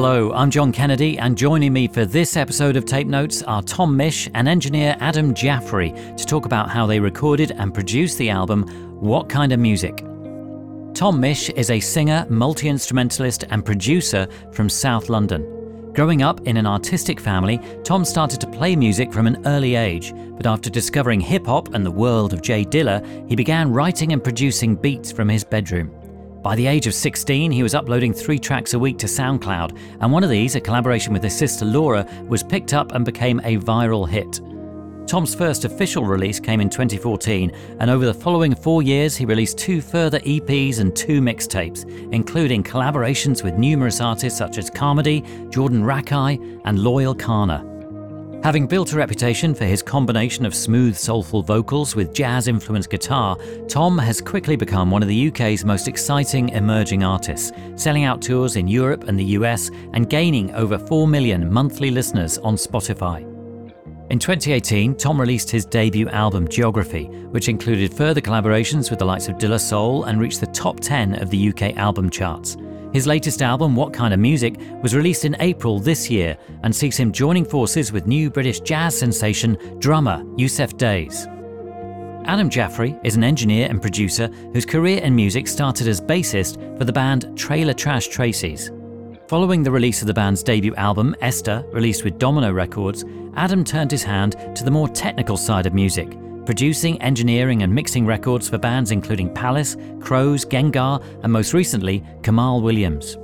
Hello, I'm John Kennedy, and joining me for this episode of Tape Notes are Tom Misch and engineer Adam Jaffrey to talk about how they recorded and produced the album What Kind of Music. Tom Misch is a singer, multi instrumentalist, and producer from South London. Growing up in an artistic family, Tom started to play music from an early age, but after discovering hip hop and the world of Jay Dilla, he began writing and producing beats from his bedroom. By the age of 16, he was uploading three tracks a week to SoundCloud, and one of these, a collaboration with his sister Laura, was picked up and became a viral hit. Tom's first official release came in 2014, and over the following four years, he released two further EPs and two mixtapes, including collaborations with numerous artists such as Carmody, Jordan Rakei, and Loyle Carner. Having built a reputation for his combination of smooth, soulful vocals with jazz influenced guitar, Tom has quickly become one of the UK's most exciting emerging artists, selling out tours in Europe and the US and gaining over 4 million monthly listeners on Spotify. In 2018, Tom released his debut album Geography, which included further collaborations with the likes of De La Soul and reached the top 10 of the UK album charts. His latest album, What Kind of Music, was released in April this year and sees him joining forces with new British jazz sensation drummer Yussef Dayes. Adam Jaffrey is an engineer and producer whose career in music started as bassist for the band Trailer Trash Tracy's. Following the release of the band's debut album, Ester, released with Domino Records, Adam turned his hand to the more technical side of music producing, engineering, and mixing records for bands including Palace, Crows, Gengahr, and most recently, Kamaal Williams.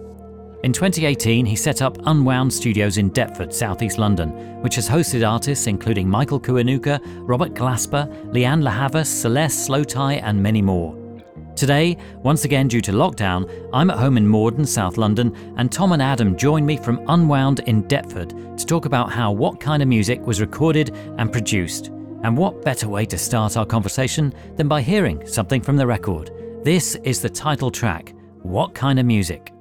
In 2018, he set up Unwound Studios in Deptford, southeast London, which has hosted artists including Michael Kiwanuka, Robert Glasper, Lianne La Havas, Celeste Slowthai, and many more. Today, once again due to lockdown, I'm at home in Morden, South London, and Tom and Adam join me from Unwound in Deptford to talk about how What Kind of Music was recorded and produced. And what better way to start our conversation than by hearing something from the record? This is the title track, What Kind of Music?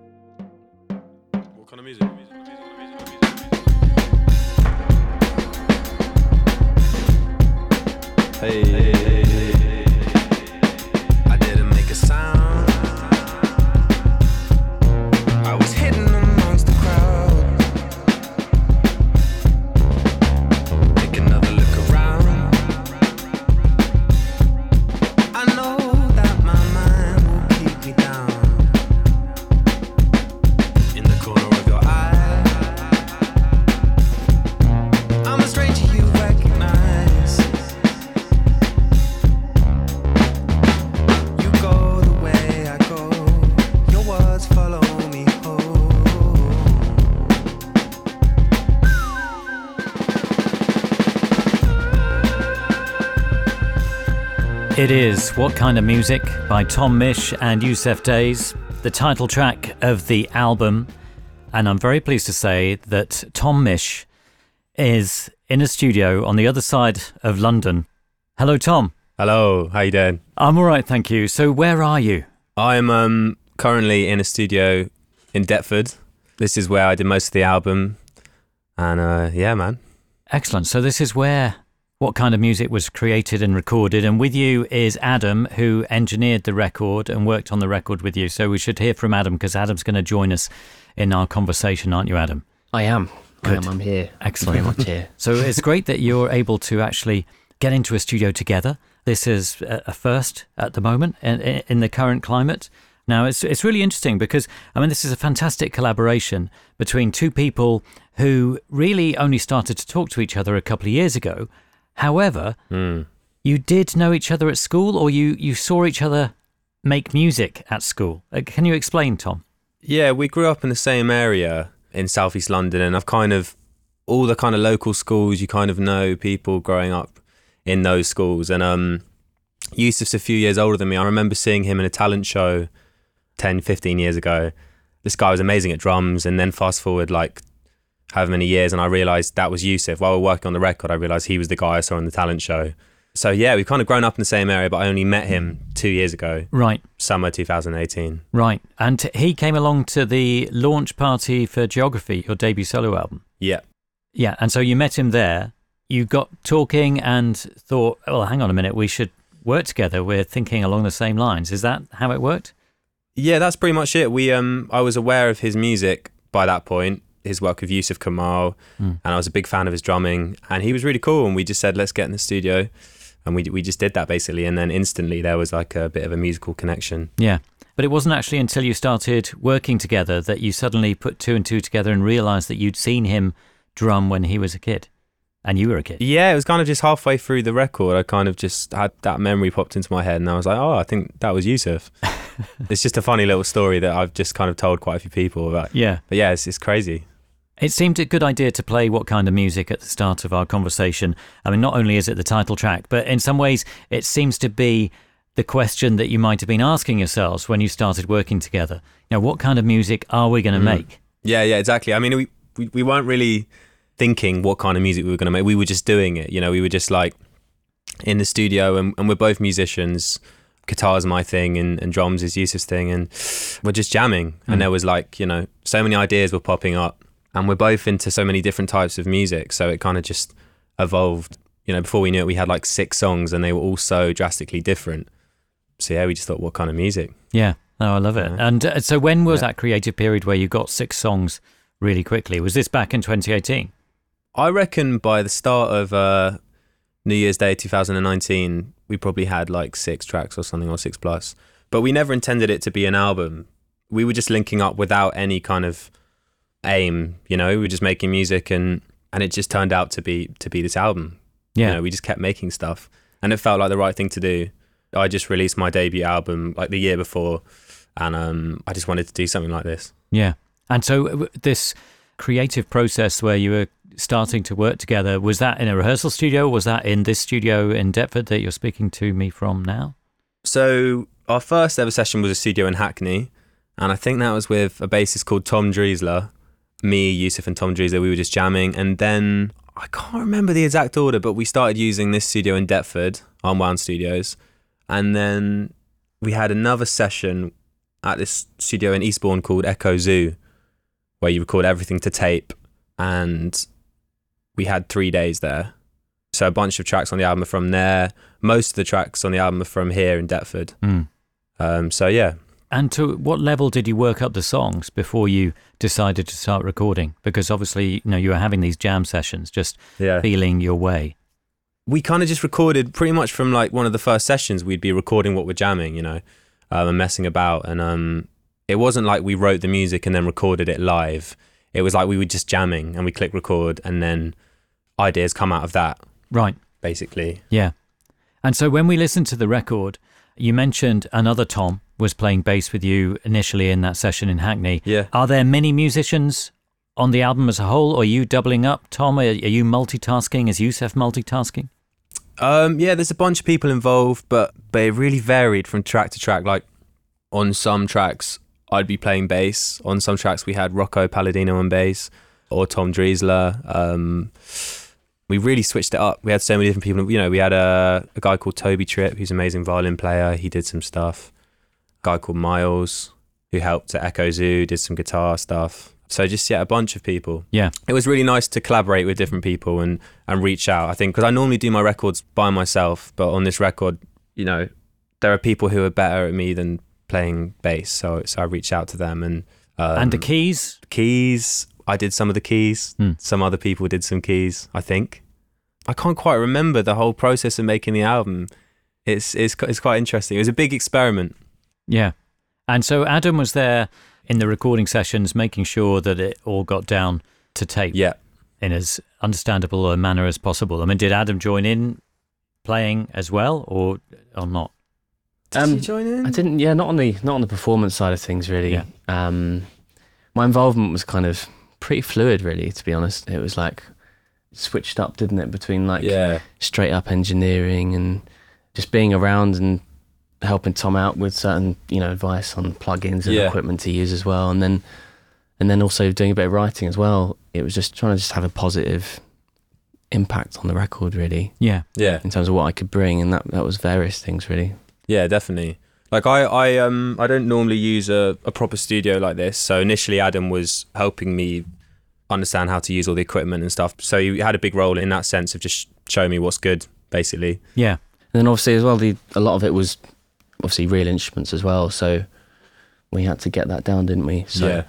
What Kind of Music by Tom Misch and Yussef Dayes, the title track of the album. And I'm very pleased to say that Tom Misch is in a studio on the other side of London. Hello, Tom. Hello, how you doing? I'm all right, thank you. So, where are you? I'm um, currently in a studio in Deptford. This is where I did most of the album. And uh, yeah, man. Excellent. So, this is where What Kind of Music was created and recorded. And with you is Adam, who engineered the record and worked on the record with you. So, we should hear from Adam because Adam's going to join us in our conversation, aren't you, Adam? I am. I am. I'm here. Excellent. Very much here. So it's great that you're able to actually get into a studio together. This is a a first at the moment in, in the current climate. Now it's it's really interesting because I mean this is a fantastic collaboration between two people who really only started to talk to each other a couple of years ago. However, you did know each other at school, or you you saw each other make music at school. Uh, Can you explain, Tom? Yeah, we grew up in the same area in southeast London, and I've kind of all the kind of local schools. You kind of know people growing up in those schools, and um, Yussef's a few years older than me. I remember seeing him in a talent show 10, 15 years ago, this guy was amazing at drums. And then fast forward like however many years, and I realized that was Yussef. While we were working on the record, I realized he was the guy I saw on the talent show. So yeah, we've kind of grown up in the same area, but I only met him two years ago, Right, summer 2018. right. And he came along to the launch party for Geography, your debut solo album. Yeah. Yeah, and so you met him there. You got talking and thought, well, hang on a minute, we should work together. We're thinking along the same lines. Is that how it worked? Yeah, that's pretty much it. We um I was aware of his music by that point, his work with Yussef Kamaal, Mm. and I was a big fan of his drumming and he was really cool and we just said let's get in the studio and we we just did that basically and then instantly there was like a bit of a musical connection. Yeah. But it wasn't actually until you started working together that you suddenly put two and two together and realized that you'd seen him drum when he was a kid and you were a kid. Yeah, it was kind of just halfway through the record I kind of just had that memory popped into my head and I was like, "Oh, I think that was Yussef." it's just a funny little story that I've just kind of told quite a few people about. Yeah. But yeah, it's, it's crazy. It seemed a good idea to play what kind of music at the start of our conversation. I mean, not only is it the title track, but in some ways, it seems to be the question that you might have been asking yourselves when you started working together. You know, what kind of music are we going to Mm. make? Yeah, yeah, exactly. I mean, we, we, we weren't really thinking what kind of music we were going to make. We were just doing it. You know, we were just like in the studio and, and we're both musicians. Guitar's my thing and, and drums is Yussef's thing. And we're just jamming. Mm. And there was like, you know, so many ideas were popping up. And we're both into so many different types of music. So it kind of just evolved. You know, before we knew it, we had like six songs and they were all so drastically different. So yeah, we just thought, what kind of music? Yeah. Oh, I love it. Yeah. And uh, so, when was Yeah. that creative period where you got six songs really quickly? Was this back in 2018? I reckon by the start of uh, New Year's Day 2019, we probably had like six tracks or something, or six plus. But we never intended it to be an album. We were just linking up without any kind of aim. You know, we were just making music, and and it just turned out to be to be this album. Yeah. You know, we just kept making stuff, and it felt like the right thing to do. I just released my debut album like the year before, and um, I just wanted to do something like this. Yeah. And so, uh, this creative process where you were starting to work together, was that in a rehearsal studio? Was that in this studio in Deptford that you're speaking to me from now? So our first ever session was a studio in Hackney, and I think that was with a bassist called Tom Driessler. Me, Yussef, and Tom Driessler. We were just jamming, and then I can't remember the exact order, but we started using this studio in Deptford, Unwound Studios, and then we had another session at this studio in Eastbourne called Echo Zoo, where you record everything to tape, and we had three days there. So a bunch of tracks on the album are from there. Most of the tracks on the album are from here in Deptford. Mm. Um, so yeah, And to what level did you work up the songs before you decided to start recording? Because obviously, you know, you were having these jam sessions, just yeah. feeling your way. We kind of just recorded pretty much from like one of the first sessions. We'd be recording what we're jamming, you know, um, and messing about. And um, it wasn't like we wrote the music and then recorded it live. It was like we were just jamming and we click record, and then ideas come out of that, Right. basically. Yeah. And so when we listened to the record, you mentioned another Tom was playing bass with you initially in that session in Hackney. Yeah. Are there many musicians on the album as a whole? Or are you doubling up, Tom? Are, are you multitasking? Is Yussef multitasking? Um, yeah, there's a bunch of people involved, but but it really varied from track to track. Like on some tracks, I'd be playing bass. On some tracks, we had Rocco Palladino on bass or Tom Driessler. Um, we really switched it up. We had so many different people. You know, we had a, a guy called Tobie Tripp, who's an amazing violin player. He did some stuff. Guy called Miles, who helped at Echo Zoo, did some guitar stuff. So just yeah, a bunch of people Yeah. it was really nice to collaborate with different people and and reach out. I think because I normally do my records by myself, but on this record, you know, there are people who are better at me than playing bass, so so I reached out to them and um, and the keys? keys. I did some of the keys. Hmm. Some other people did some keys. I think. I can't quite remember the whole process of making the album. It's it's it's quite interesting. It was a big experiment. Yeah. And so Adam was there in the recording sessions, making sure that it all got down to tape Yeah. in as understandable a manner as possible. I mean, did Adam join in playing as well or, or not? Did Um, you join in? I didn't. Yeah, not on the not on the performance side of things really. Yeah. Um, my involvement was kind of pretty fluid, really. To be honest, it was like switched up, didn't it, between like yeah. straight up engineering and just being around and helping Tom out with certain, you know, advice on plugins and Yeah. equipment to use as well, and then and then also doing a bit of writing as well. It was just trying to just have a positive impact on the record, really, Yeah. Yeah, in terms of what I could bring, and that that was various things, really. yeah, definitely. Like I, I, um, I don't normally use a, a proper studio like this. So initially, Adam was helping me understand how to use all the equipment and stuff. So he had a big role in that sense of just showing me what's good, basically. Yeah. And then obviously as well, the a lot of it was obviously real instruments as well, so we had to get that down, didn't we? So yeah,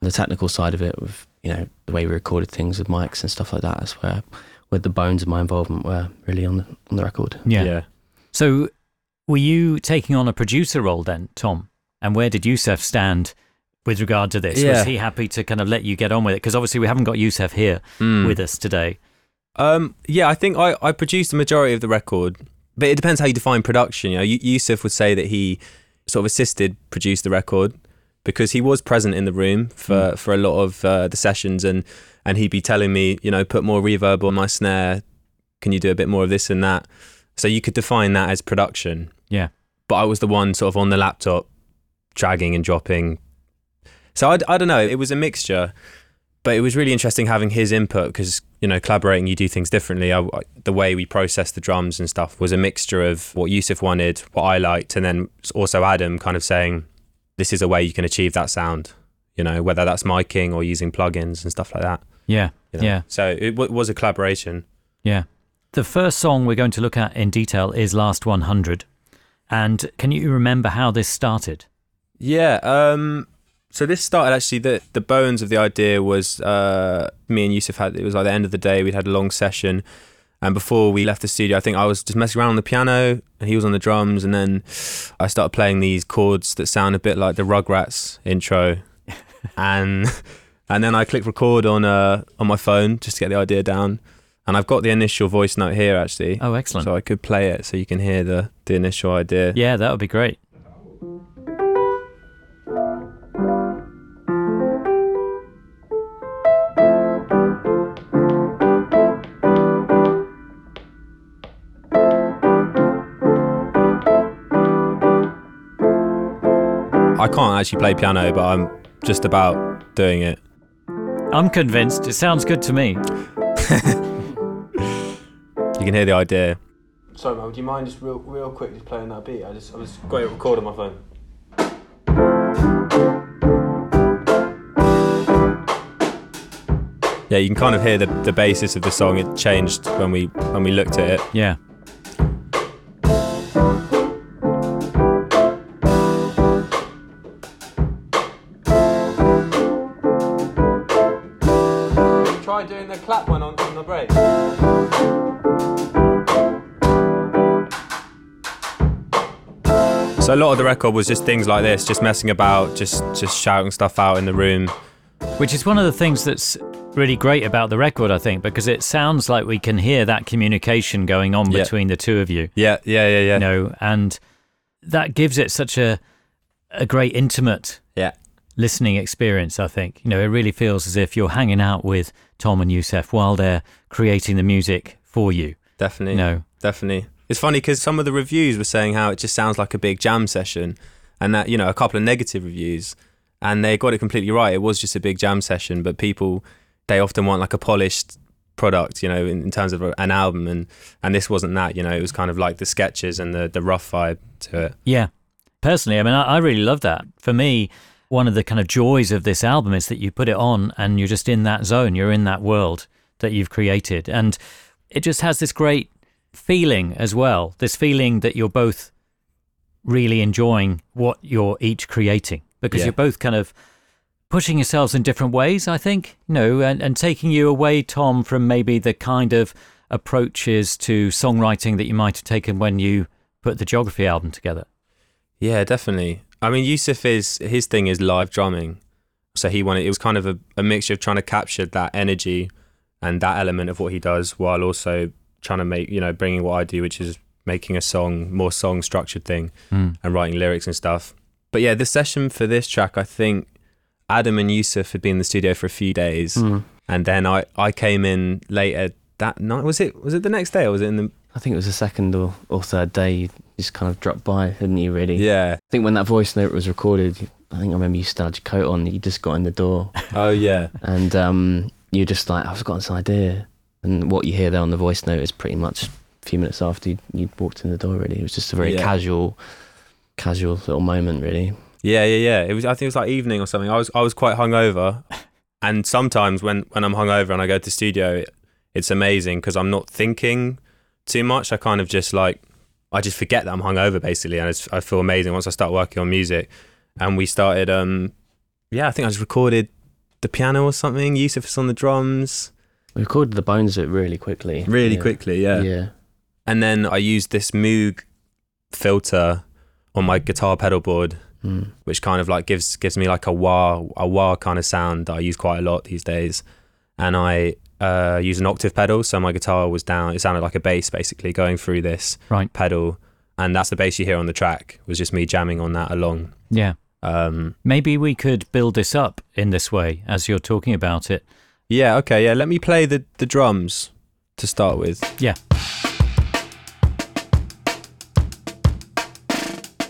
the technical side of it, with you know the way we recorded things with mics and stuff like that, that, is where where the bones of my involvement were really on the on the record. Yeah. yeah. So, were you taking on a producer role then, Tom? And where did Yussef stand with regard to this? Yeah. Was he happy to kind of let you get on with it? Because obviously we haven't got Yussef here Mm. with us today. Um, yeah, I think I, I produced the majority of the record, but it depends how you define production. You know, Yu- Yussef would say that he sort of assisted produce the record because he was present in the room for, for a lot of uh, the sessions, and and he'd be telling me, you know, put more reverb on my snare. Can you do a bit more of this and that? So you could define that as production. Yeah. But I was the one sort of on the laptop, dragging and dropping. So I, I don't know. It was a mixture but it was really interesting having his input because you know collaborating you do things differently I, I- the way we processed the drums and stuff was a mixture of what Yussef wanted what I liked and then also Adam kind of saying this is a way you can achieve that sound you know whether that's miking or using plugins and stuff like that Yeah. you know. Yeah. so it w- was a collaboration Yeah. The first song we're going to look at in detail is Last 100. And can you remember how this started? Yeah. Um, so this started actually. The the bones of the idea was uh, me and Yussef had. It was like the end of the day. We'd had a long session, and before we left the studio, I think I was just messing around on the piano, and he was on the drums, and then I started playing these chords that sound a bit like the Rugrats intro, and and then I clicked record on uh on my phone just to get the idea down, and I've got the initial voice note here actually. Oh, excellent. So I could play it so you can hear the, the initial idea. Yeah, that would be great. I can't actually play piano, but I'm just about doing it. I'm convinced. It sounds good to me. You can hear the idea. Sorry, man. Would you mind just real, real quick just playing that beat? I just, I was got it recorded on my phone. Yeah, you can kind of hear the, the basis of the song. It changed when we when we looked at it. Yeah. So a lot of the record was just things like this, just messing about, just just shouting stuff out in the room. Which is one of the things that's really great about the record, I think, because it sounds like we can hear that communication going on Yeah. between the two of you. Yeah, yeah, yeah, yeah. You know, and that gives it such a a great intimate Yeah. listening experience, I think. You know, it really feels as if you're hanging out with Tom and Yussef while they're creating the music for you. Definitely. You know, Definitely. It's funny because some of the reviews were saying how it just sounds like a big jam session, and that you know a couple of negative reviews, and they got it completely right. It was just a big jam session, but people they often want like a polished product, you know, in, in terms of a- an album, and and this wasn't that. You know, it was kind of like the sketches and the the rough vibe to it. Yeah. Personally, I mean, I, I really love that. For me, one of the kind of joys of this album is that you put it on and you're just in that zone, you're in that world that you've created. And it just has this great feeling as well this feeling that you're both really enjoying what you're each creating because Yeah. you're both kind of pushing yourselves in different ways, I think, you know, and, and taking you away, Tom, from maybe the kind of approaches to songwriting that you might have taken when you put the Geography album together. Yeah, definitely. I mean, Yussef is his thing is live drumming, so he wanted it was kind of a, a mixture of trying to capture that energy and that element of what he does, while also trying to make you know bringing what I do, which is making a song more song structured thing and writing lyrics and stuff. But yeah, the session for this track, I think Adam and Yussef had been in the studio for a few days, Mm. and then I I came in later that night. Was it was it the next day or was it in the I think it was the second or, or third day You just kind of dropped by, didn't you? Really? Yeah. I think when that voice note was recorded, I think I remember you still had your coat on. You just got in the door, Oh yeah. and um, you're just like, I've got this idea. And what you hear there on the voice note is pretty much a few minutes after you, you walked in the door. Really, it was just a very Yeah. casual, casual little moment. Really. Yeah, yeah, yeah. It was. I think it was like evening or something. I was. I was quite hungover, and sometimes when when I'm hungover and I go to the studio, it's amazing because I'm not thinking too much. I kind of just like I just forget that I'm hungover basically, and it's, I feel amazing once I start working on music. And we started. um Yeah, I think I just recorded the piano or something. Yussef is on the drums We recorded the bones of it really quickly. really Yeah. quickly. Yeah. Yeah. and then I used this Moog filter on my guitar pedal board Mm. which kind of like gives gives me like a wah a wah kind of sound that I use quite a lot these days. And I uh, use an octave pedal, so my guitar was down. It sounded like a bass basically going through this Right. pedal, and that's the bass you hear on the track. Was just me jamming on that along. Yeah. Um, Maybe we could build this up in this way as you're talking about it. Yeah, okay, yeah. Let me play the the drums to start with. Yeah.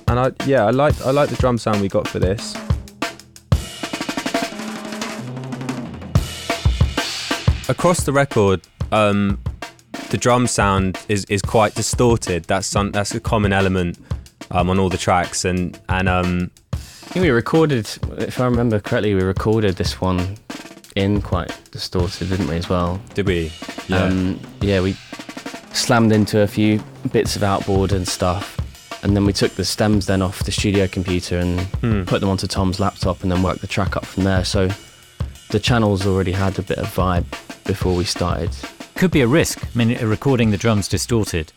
And I yeah, I like I like the drum sound we got for this. Across the record, um, the drum sound is, is quite distorted. That's some, that's a common element um, on all the tracks, and and um, I think we recorded, if I remember correctly, we recorded this one in quite distorted, didn't we, as well? did we? Um, yeah, we slammed into a few bits of outboard and stuff. And then we took the stems then off the studio computer and Hmm. put them onto Tom's laptop and then worked the track up from there. So the channels already had a bit of vibe before we started. Could be a risk. I mean, recording the drums distorted,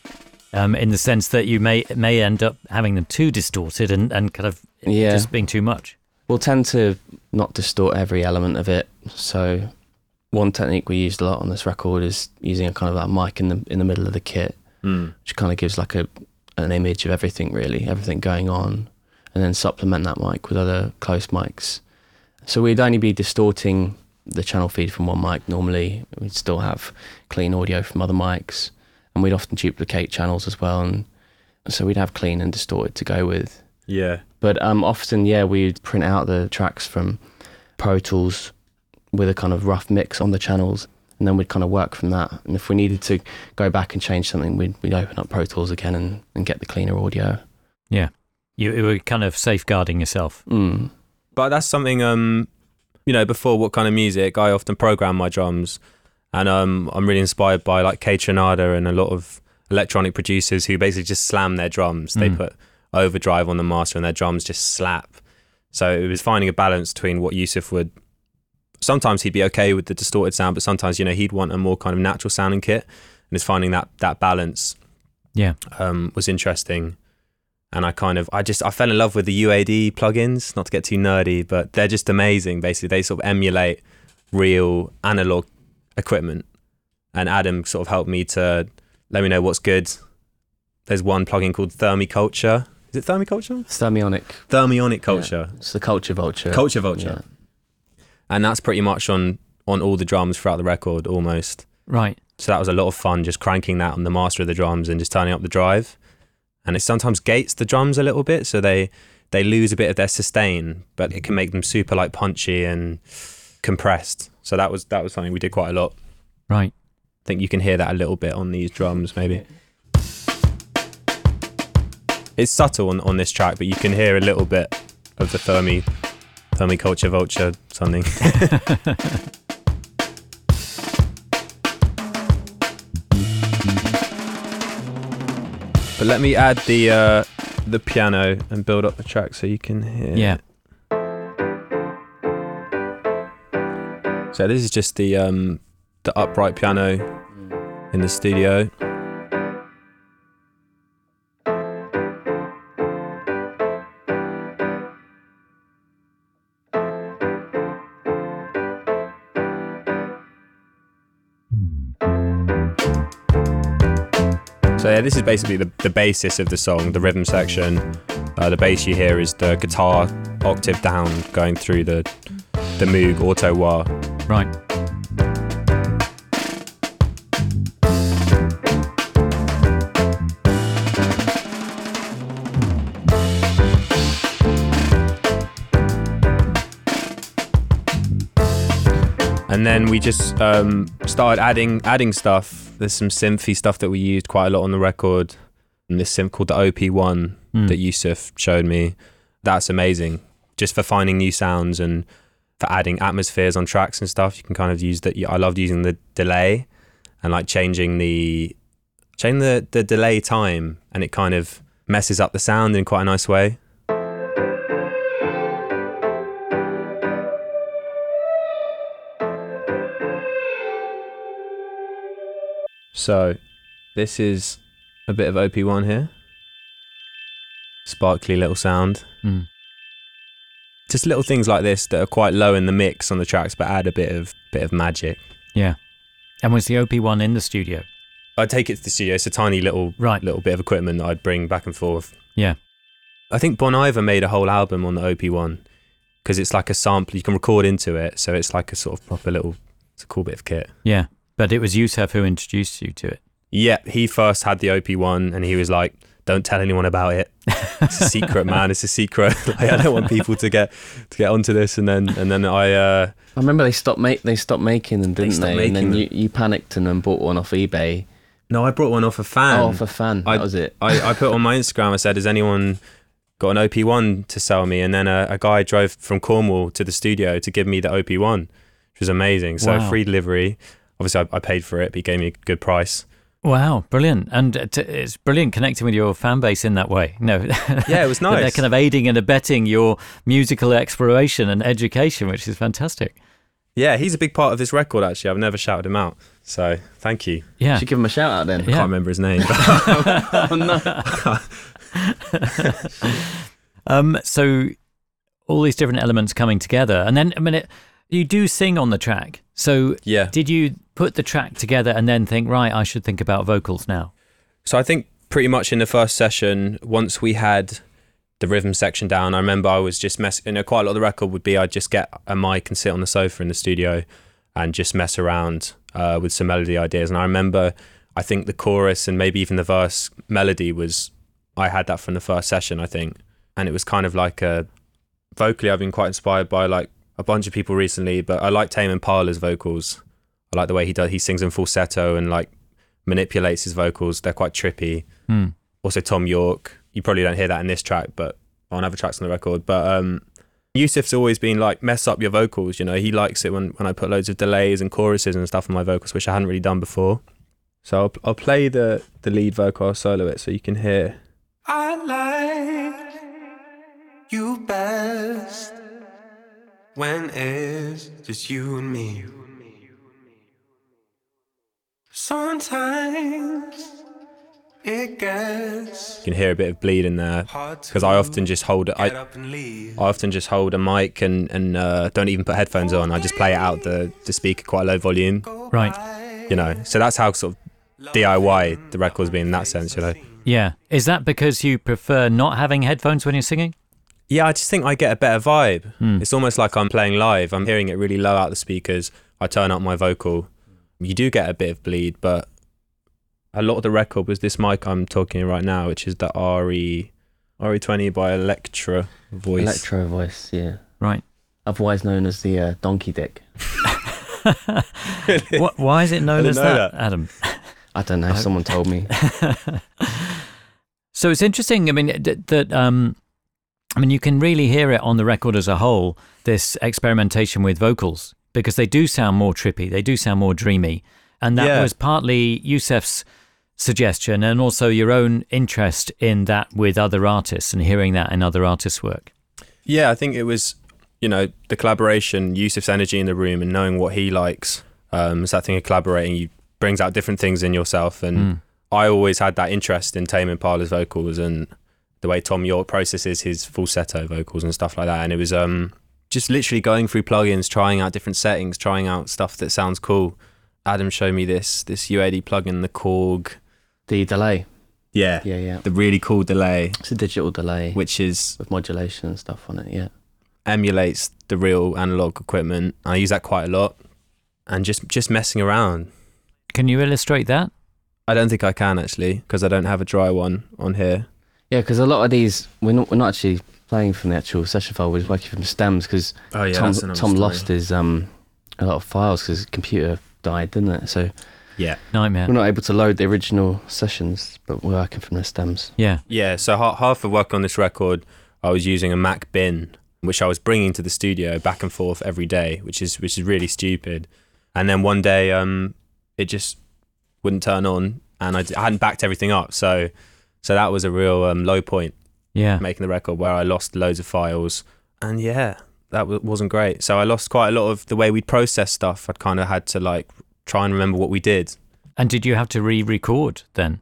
um, in the sense that you may may end up having them too distorted and, and kind of Yeah. just being too much. We'll tend to not distort every element of it. So one technique we used a lot on this record is using a kind of like mic in the in the middle of the kit, Hmm. which kind of gives like a an image of everything really, everything going on, and then supplement that mic with other close mics. So we'd only be distorting the channel feed from one mic normally. We'd still have clean audio from other mics, and we'd often duplicate channels as well, and so we'd have clean and distorted to go with. Yeah. But um, often, yeah, we'd print out the tracks from Pro Tools with a kind of rough mix on the channels, and then we'd kind of work from that. And if we needed to go back and change something, we'd, we'd open up Pro Tools again and, and get the cleaner audio. Yeah. You, you were kind of safeguarding yourself. Mm. But that's something, um, you know, before what kind of music, I often program my drums. And um, I'm really inspired by like Kaytranada and a lot of electronic producers who basically just slam their drums. They Mm. put overdrive on the master and their drums just slap. So it was finding a balance between what Yussef would. Sometimes he'd be okay with the distorted sound, but sometimes, you know, he'd want a more kind of natural sounding kit. And it's finding that that balance Yeah. um, was interesting. And I kind of, I just, I fell in love with the UAD plugins. Not to get too nerdy, but they're just amazing. Basically, they sort of emulate real analog equipment. And Adam sort of helped me to let me know what's good. There's one plugin called Thermiculture. Is it Thermiculture? Thermionic. Thermionic Culture. It's the Culture Vulture. Culture Vulture. And that's pretty much on on all the drums throughout the record almost. Right. So that was a lot of fun, just cranking that on the master of the drums and just turning up the drive. And it sometimes gates the drums a little bit, so they they lose a bit of their sustain, but it can make them super like punchy and compressed. So that was that was something we did quite a lot. Right. I think you can hear that a little bit on these drums, maybe. It's subtle on, on this track, but you can hear a little bit of the thermi Culture vulture something. But let me add the uh, the piano and build up the track so you can hear. Yeah. So this is just the um, the upright piano in the studio. there. This is basically the, the basis of the song, the rhythm section. Uh, the bass you hear is the guitar octave down going through the the Moog Auto Wah. Right. And then we just um, started adding adding stuff there's some synthy stuff that we used quite a lot on the record, and this synth called the OP1 Hmm. that Yussef showed me. That's amazing, just for finding new sounds and for adding atmospheres on tracks and stuff. You can kind of use that. I loved using the delay and like changing the changing the the delay time, and it kind of messes up the sound in quite a nice way. So, this is a bit of OP1 here. Sparkly little sound. Hmm. Just little things like this that are quite low in the mix on the tracks, but add a bit of bit of magic. Yeah. And was the OP1 in the studio? I take it to the studio. It's a tiny little Right. little bit of equipment that I'd bring back and forth. Yeah. I think Bon Iver made a whole album on the OP1 because it's like a sample you can record into it, so it's like a sort of proper little. It's a cool bit of kit. Yeah. But it was Yussef who introduced you to it. Yeah, he first had the OP1 and he was like, "Don't tell anyone about it. It's a secret, man. It's a secret. like, I don't want people to get to get onto this." And then and then I uh, I remember they stopped make they stopped making them, didn't they? stopped and then making you, you panicked and then bought one off eBay. no, I brought one off a fan. oh, for fan. I- that was it. I, I put on my Instagram. I said, "Has anyone got an OP1 to sell me?" And then a, a guy drove from Cornwall to the studio to give me the OP1, which was amazing. So Wow. free delivery. Obviously, I, I paid for it, but he gave me a good price. Wow, brilliant. And uh, t- it's brilliant connecting with your fan base in that way. No. Yeah, it was nice. They're kind of aiding and abetting your musical exploration and education, which is fantastic. yeah, he's a big part of this record. Actually, I've never shouted him out. So thank you. Yeah. Should give him a shout out then. Yeah. Can't remember his name. oh no. Um, so all these different elements coming together, and then I mean, it, you do sing on the track. So yeah. did you put the track together and then think, right, I should think about vocals now? So I think pretty much in the first session, once we had the rhythm section down, I remember I was just messing, You know, quite a lot of the record would be I'd just get a mic and sit on the sofa in the studio and just mess around uh, with some melody ideas. And I remember, I think the chorus and maybe even the verse melody was I had that from the first session. I think, and it was kind of like a vocally. I've been quite inspired by like a bunch of people recently, but I like Tame Impala's vocals. I like the way he does. He sings in falsetto and like manipulates his vocals. They're quite trippy. Hmm. Also, Thom Yorke. You probably don't hear that in this track, but on other tracks on the record. But um, Yussef's always been like, mess up your vocals. You know, he likes it when, when I put loads of delays and choruses and stuff on my vocals, which I hadn't really done before. So I'll, I'll play the, the lead vocal, I'll solo it so you can hear. I like you best when it's just you and me. Sometimes it gets You can hear a bit of bleed in there because I often just hold it. get I, up and leave. I often just hold a mic and, and uh, don't even put headphones on. I just play it out the, the speaker quite low volume, Right. you know. So that's how sort of DIY the record's been in that sense, you know. Yeah. Is that because you prefer not having headphones when you're singing? Yeah, I just think I get a better vibe. Hmm. It's almost like I'm playing live. I'm hearing it really low out the speakers. I turn up my vocal. You do get a bit of bleed, but a lot of the record was this mic I'm talking right now, which is the RE RE20 by Electra Voice. Electro voice, yeah. Right. Otherwise known as the uh, donkey dick. Wh- why is it known as know that, that. Adam? I don't know. Someone told me. So it's interesting. I mean, d- that um, I mean, you can really hear it on the record as a whole. This experimentation with vocals because they do sound more trippy. They do sound more dreamy, and that Yeah. was partly Yussef's suggestion, and also your own interest in that with other artists and hearing that in other artists' work. Yeah, I think it was, you know, the collaboration, Yussef's energy in the room and knowing what he likes. Um, it's that thing of collaborating. You brings out different things in yourself. And Mm. I always had that interest in Tame Impala's vocals and the way Thom Yorke processes his falsetto vocals and stuff like that. And it was um, just literally going through plugins, trying out different settings, trying out stuff that sounds cool. Adam showed me this this UAD plugin, the Korg. The delay. Yeah. Yeah, yeah. The really cool delay, It's a digital delay which is with modulation and stuff on it, yeah. emulates the real analog equipment. I use that quite a lot, and just just messing around. Can you illustrate that? I don't think I can actually because I don't have a dry one on here. Yeah, because a lot of these, we're not, we're not actually playing from the actual session file, we're working from stems because Oh yeah, Tom, Tom lost his um, a lot of files because the computer died, didn't it? So Yeah. Nightmare. we're not able to load the original sessions, but we're working from the stems. Yeah. Yeah, so ha- half of work on this record, I was using a Mac bin, which I was bringing to the studio back and forth every day, which is which is really stupid. And then one day, um, it just wouldn't turn on, and I, d- I hadn't backed everything up, so so that was a real um, low point Yeah. making the record where I lost loads of files, and yeah, that w- wasn't great. So I lost quite a lot of the way we'd process stuff. I'd kind of had to like try and remember what we did. And did you have to re-record then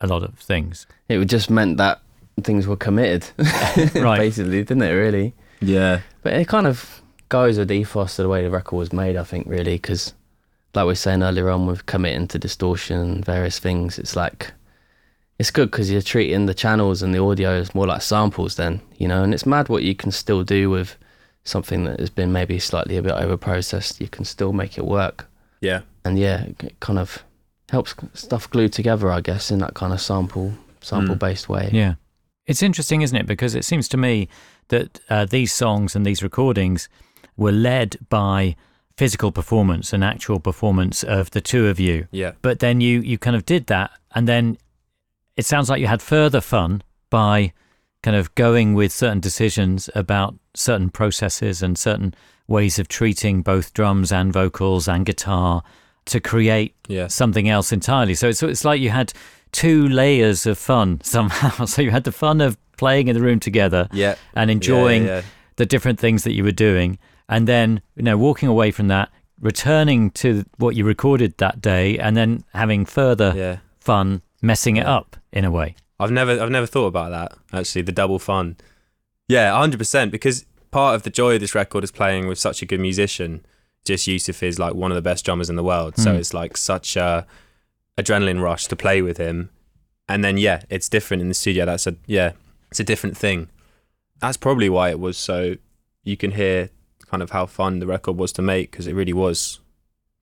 a lot of things? It just meant that things were committed, Right. basically, didn't it? Really. Yeah, But it kind of goes with the ethos of the way the record was made, I think, really, because like we were saying earlier on with committing to distortion and various things, it's like, it's good because you're treating the channels and the audio as more like samples then, you know, and it's mad what you can still do with something that has been maybe slightly a bit over processed. You can still make it work. yeah, And yeah, it kind of helps stuff glue together, I guess, in that kind of sample, sample based way. Yeah. It's interesting, isn't it? Because it seems to me that uh, these songs and these recordings were led by physical performance and actual performance of the two of you. yeah, But then you, you kind of did that. And then it sounds like you had further fun by kind of going with certain decisions about certain processes and certain ways of treating both drums and vocals and guitar to create yeah. something else entirely. So it's, it's like you had two layers of fun somehow. So you had the fun of playing in the room together Yeah, and enjoying yeah, the different things that you were doing, and then you know walking away from that, returning to what you recorded that day, and then having further fun messing it up in a way. I've never I've never thought about that actually the double fun. Yeah, 100% because part of the joy of this record is playing with such a good musician. Just Yussef is like one of the best drummers in the world. So Mm. it's like such a adrenaline rush to play with him. And then yeah, it's different in the studio. That's a yeah, it's a different thing. That's probably why it was so you can hear kind of how fun the record was to make because it really was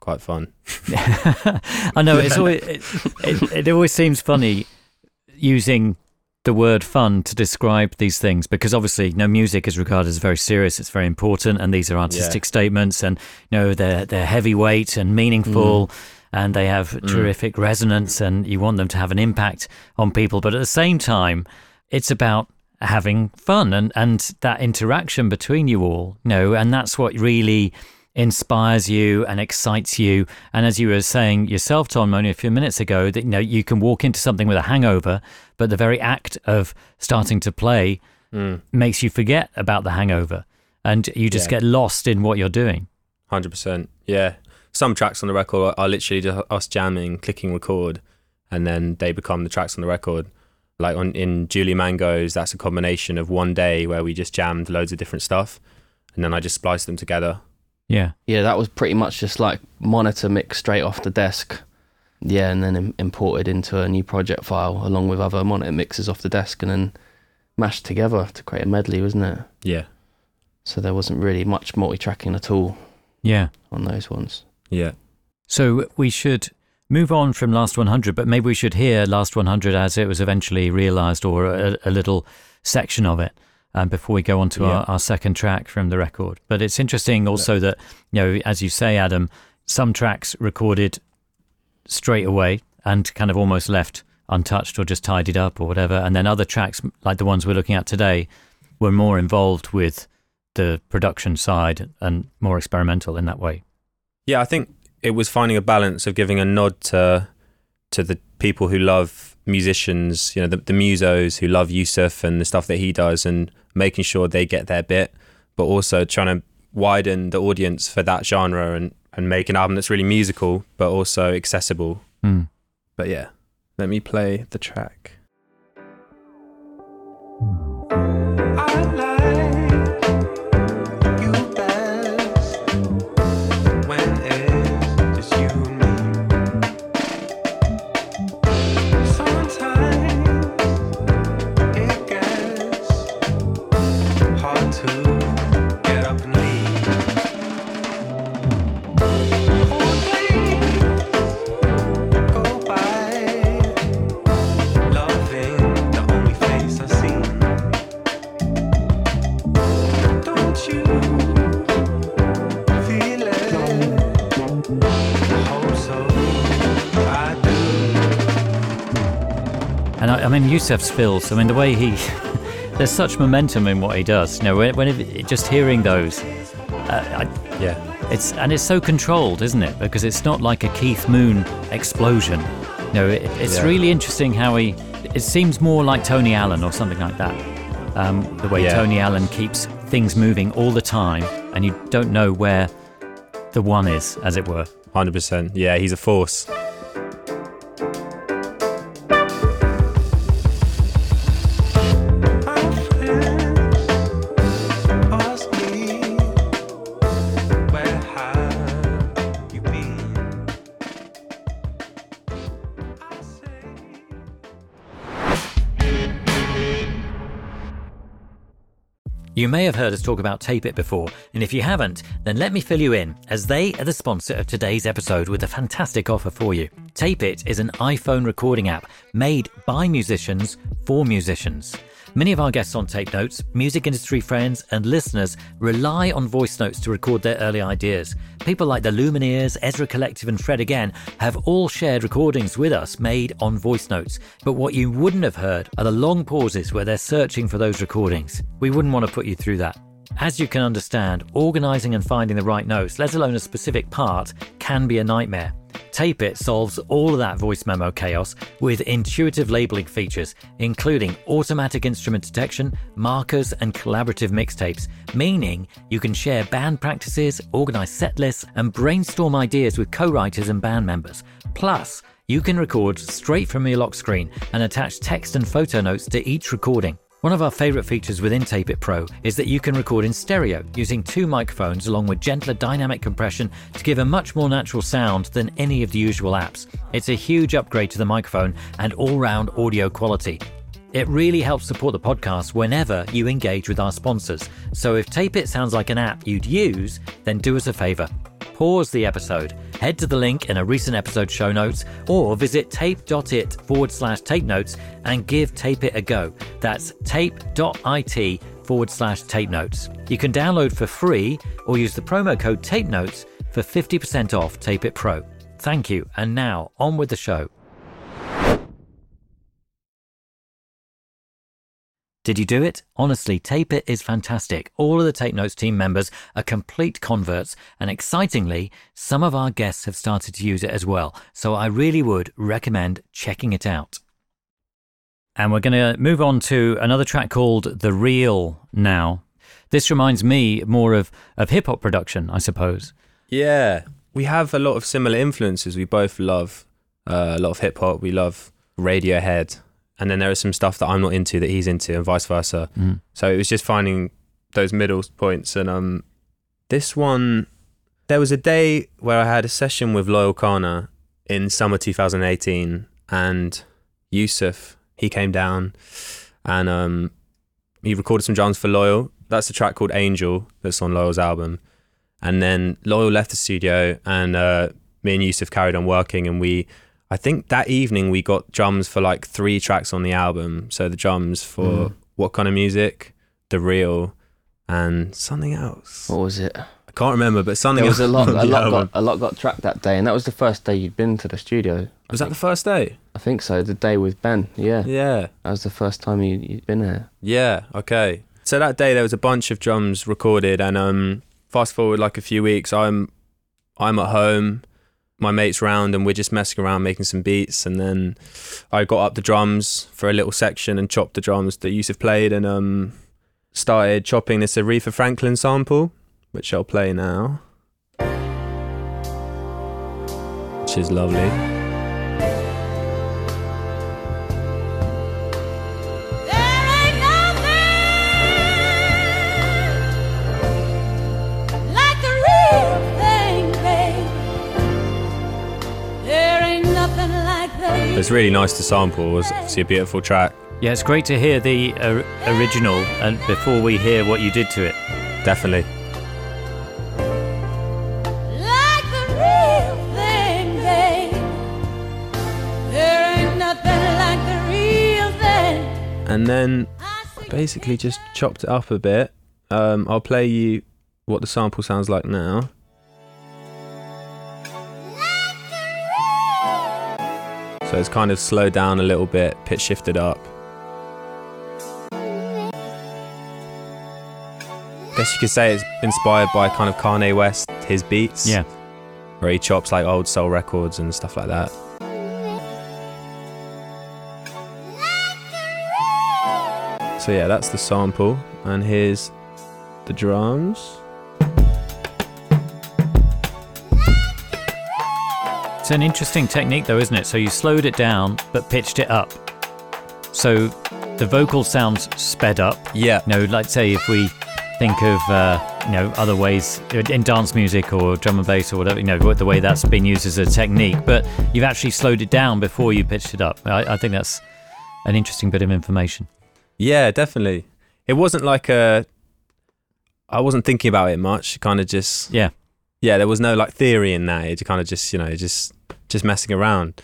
quite fun. I know it's always it, it, it always seems funny using the word fun to describe these things because obviously no music is regarded as very serious it's very important and these are artistic statements and you know they're they're heavyweight and meaningful mm. and they have mm. terrific resonance and you want them to have an impact on people but at the same time it's about having fun and and that interaction between you all you know and that's what really inspires you and excites you. And as you were saying yourself, Tom, only a few minutes ago, that you know you can walk into something with a hangover, but the very act of starting to play Mm. makes you forget about the hangover, and you just Yeah. get lost in what you're doing. Hundred percent. Yeah. Some tracks on the record are literally just us jamming, clicking record, and then they become the tracks on the record. Like on in Julie Mangos, that's a combination of one day where we just jammed loads of different stuff, and then I just spliced them together. Yeah, Yeah, that was pretty much just like monitor mix straight off the desk. Yeah, and then im- imported into a new project file along with other monitor mixes off the desk and then mashed together to create a medley, wasn't it? Yeah. So there wasn't really much multi tracking at all yeah. on those ones. Yeah. So we should move on from Last 100, but maybe we should hear Last 100 as it was eventually realized or a, a little section of it um, before we go on to Yeah. our, our second track from the record. But it's interesting also that, you know, as you say, Adam, some tracks recorded straight away and kind of almost left untouched or just tidied up or whatever. And then other tracks, like the ones we're looking at today, were more involved with the production side and more experimental in that way. Yeah, I think it was finding a balance of giving a nod to to the people who love musicians, you know, the, the musos who love Yussef and the stuff that he does, and making sure they get their bit, but also trying to widen the audience for that genre and and make an album that's really musical but also accessible. Hmm. But yeah, let me play the track. I mean, Yussef's fills. I mean, the way he. there's such momentum in what he does. You know, when, when it, just hearing those, uh, I, Yeah. it's and it's so controlled, isn't it? Because it's not like a Keith Moon explosion. You know, it, it's Yeah. really interesting how he. It seems more like Tony Allen or something like that. Um, the way Yeah. Tony Allen keeps things moving all the time, and you don't know where the one is, as it were. 100%. Yeah, he's a force. You may have heard us talk about Tape It before, and if you haven't, then let me fill you in, as they are the sponsor of today's episode with a fantastic offer for you. Tape It is an iPhone recording app made by musicians for musicians. Many of our guests on Tape Notes, music industry friends, and listeners rely on voice notes to record their early ideas. People like the Lumineers, Ezra Collective, and Fred Again have all shared recordings with us made on voice notes. But what you wouldn't have heard are the long pauses where they're searching for those recordings. We wouldn't want to put you through that. As you can understand, organising and finding the right notes, let alone a specific part, can be a nightmare. Tape It solves all of that voice memo chaos with intuitive labeling features, including automatic instrument detection, markers, and collaborative mixtapes, meaning you can share band practices, organise set lists, and brainstorm ideas with co writers and band members. Plus, you can record straight from your lock screen and attach text and photo notes to each recording. One of our favourite features within Tape It Pro is that you can record in stereo using two microphones along with gentler dynamic compression to give a much more natural sound than any of the usual apps. It's a huge upgrade to the microphone and all round audio quality. It really helps support the podcast whenever you engage with our sponsors. So if Tape It sounds like an app you'd use, then do us a favour. Pause the episode, head to the link in a recent episode show notes, or visit tape.it forward slash tape notes and give Tape It a go. That's tape.it forward slash tape notes. You can download for free or use the promo code tape notes for 50% off Tape It Pro. Thank you, and now on with the show. Did you do it? Honestly, Tape It is fantastic. All of the Tape Notes team members are complete converts, and excitingly, some of our guests have started to use it as well. So I really would recommend checking it out. And we're going to move on to another track called The Real now. This reminds me more of, of hip hop production, I suppose. Yeah, we have a lot of similar influences. We both love uh, a lot of hip hop. We love Radiohead, and then there is some stuff that I'm not into that he's into, and vice versa. Mm. So it was just finding those middle points. And um, this one, there was a day where I had a session with Loyle Carner in summer 2018, and Yussef he came down and um, he recorded some drums for Loyle. That's a track called Angel that's on Loyle's album. And then Loyle left the studio, and uh, me and Yussef carried on working. And we, I think that evening we got drums for like three tracks on the album. So the drums for Mm. what kind of music, the real, and something else. What was it? I can't remember, but something There was a lot. A lot album. got a lot got tracked that day, and that was the first day you'd been to the studio. Was that the first day? I think so. The day with Ben. Yeah, Yeah. that was the first time you, you'd been there. Yeah, okay. So that day there was a bunch of drums recorded and um fast forward like a few weeks I'm I'm at home, my mates round and we're just messing around making some beats and then I got up the drums for a little section and chopped the drums that Yussef played and um started chopping this Aretha Franklin sample, which I'll play now. Which is lovely. It's really nice to sample. It was obviously a beautiful track. Yeah, it's great to hear the uh, original and before we hear what you did to it. Definitely. like the real thing, babe. There ain't nothing like the real thing. And then I basically just chopped it up a bit. Um, I'll play you what the sample sounds like now. So it's kind of slowed down a little bit, pitch shifted up. Guess you could say it's inspired by kind of Kanye West, his beats. Yeah. Where he chops like old soul records and stuff like that. So yeah, that's the sample, and here's the drums. It's an interesting technique, though, isn't it? So you slowed it down but pitched it up. So the vocal sounds sped up. Yeah, You know, like say if we think of uh, you know other ways in dance music or drum and bass or whatever, you know, the way that's been used as a technique. But you've actually slowed it down before you pitched it up. I, I think that's an interesting bit of information. yeah, definitely. It wasn't like a. I wasn't thinking about it much. Kind of just Yeah. yeah. There was no like theory in that. It kind of just you know just just messing around.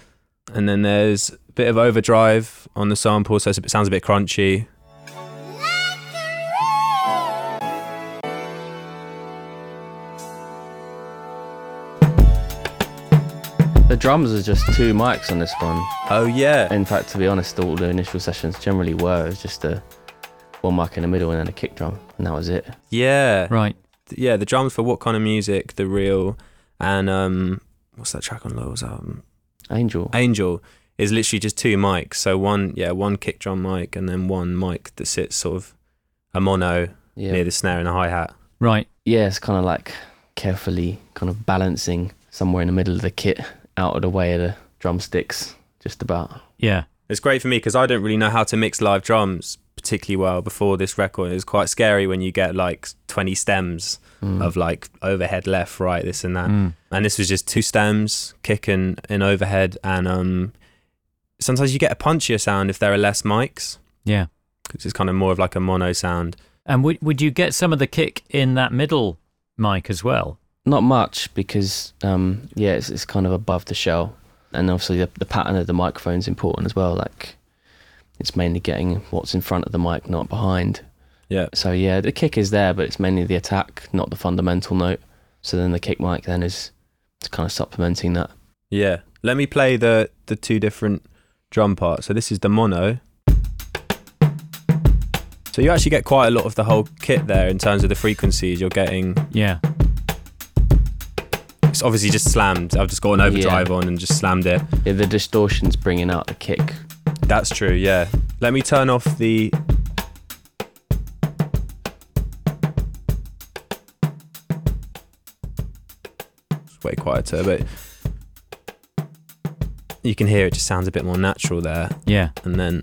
And then there's a bit of overdrive on the sample, so it sounds a bit crunchy. The drums are just two mics on this one. Oh yeah, In fact, to be honest, all the initial sessions generally were. It was just a one mic in the middle and then a kick drum, and that was it. yeah, Right. yeah. The drums for what kind of music? The real and um, what's that track on Loyle's album? Angel. Angel is literally just two mics. So one, yeah, one kick drum mic and then one mic that sits sort of a mono Yeah. near the snare and the hi hat. Right. yeah, it's kind of like carefully kind of balancing somewhere in the middle of the kit, out of the way of the drumsticks, just about. Yeah. It's great for me because I don't really know how to mix live drums particularly well before this record. It was quite scary when you get like 20 stems Mm. of like overhead, left, right, this and that. Mm. And this was just two stems, kick and, and overhead. And um, sometimes you get a punchier sound if there are less mics Yeah. because it's kind of more of like a mono sound. And would would you get some of the kick in that middle mic as well? Not much because, um, yeah, it's, it's kind of above the shell. And obviously, the, the pattern of the microphone is important as well. Like, it's mainly getting what's in front of the mic, not behind. Yeah. So, yeah, the kick is there, but it's mainly the attack, not the fundamental note. So then the kick mic then is it's kind of supplementing that. Yeah. Let me play the the two different drum parts. So this is the mono. So you actually get quite a lot of the whole kit there in terms of the frequencies. You're getting Yeah. it's obviously just slammed. I've just got an overdrive on and just slammed it. Yeah, the distortion's bringing out the kick. That's true, yeah. Let me turn off the It's way quieter, but you can hear it just sounds a bit more natural there. Yeah. and then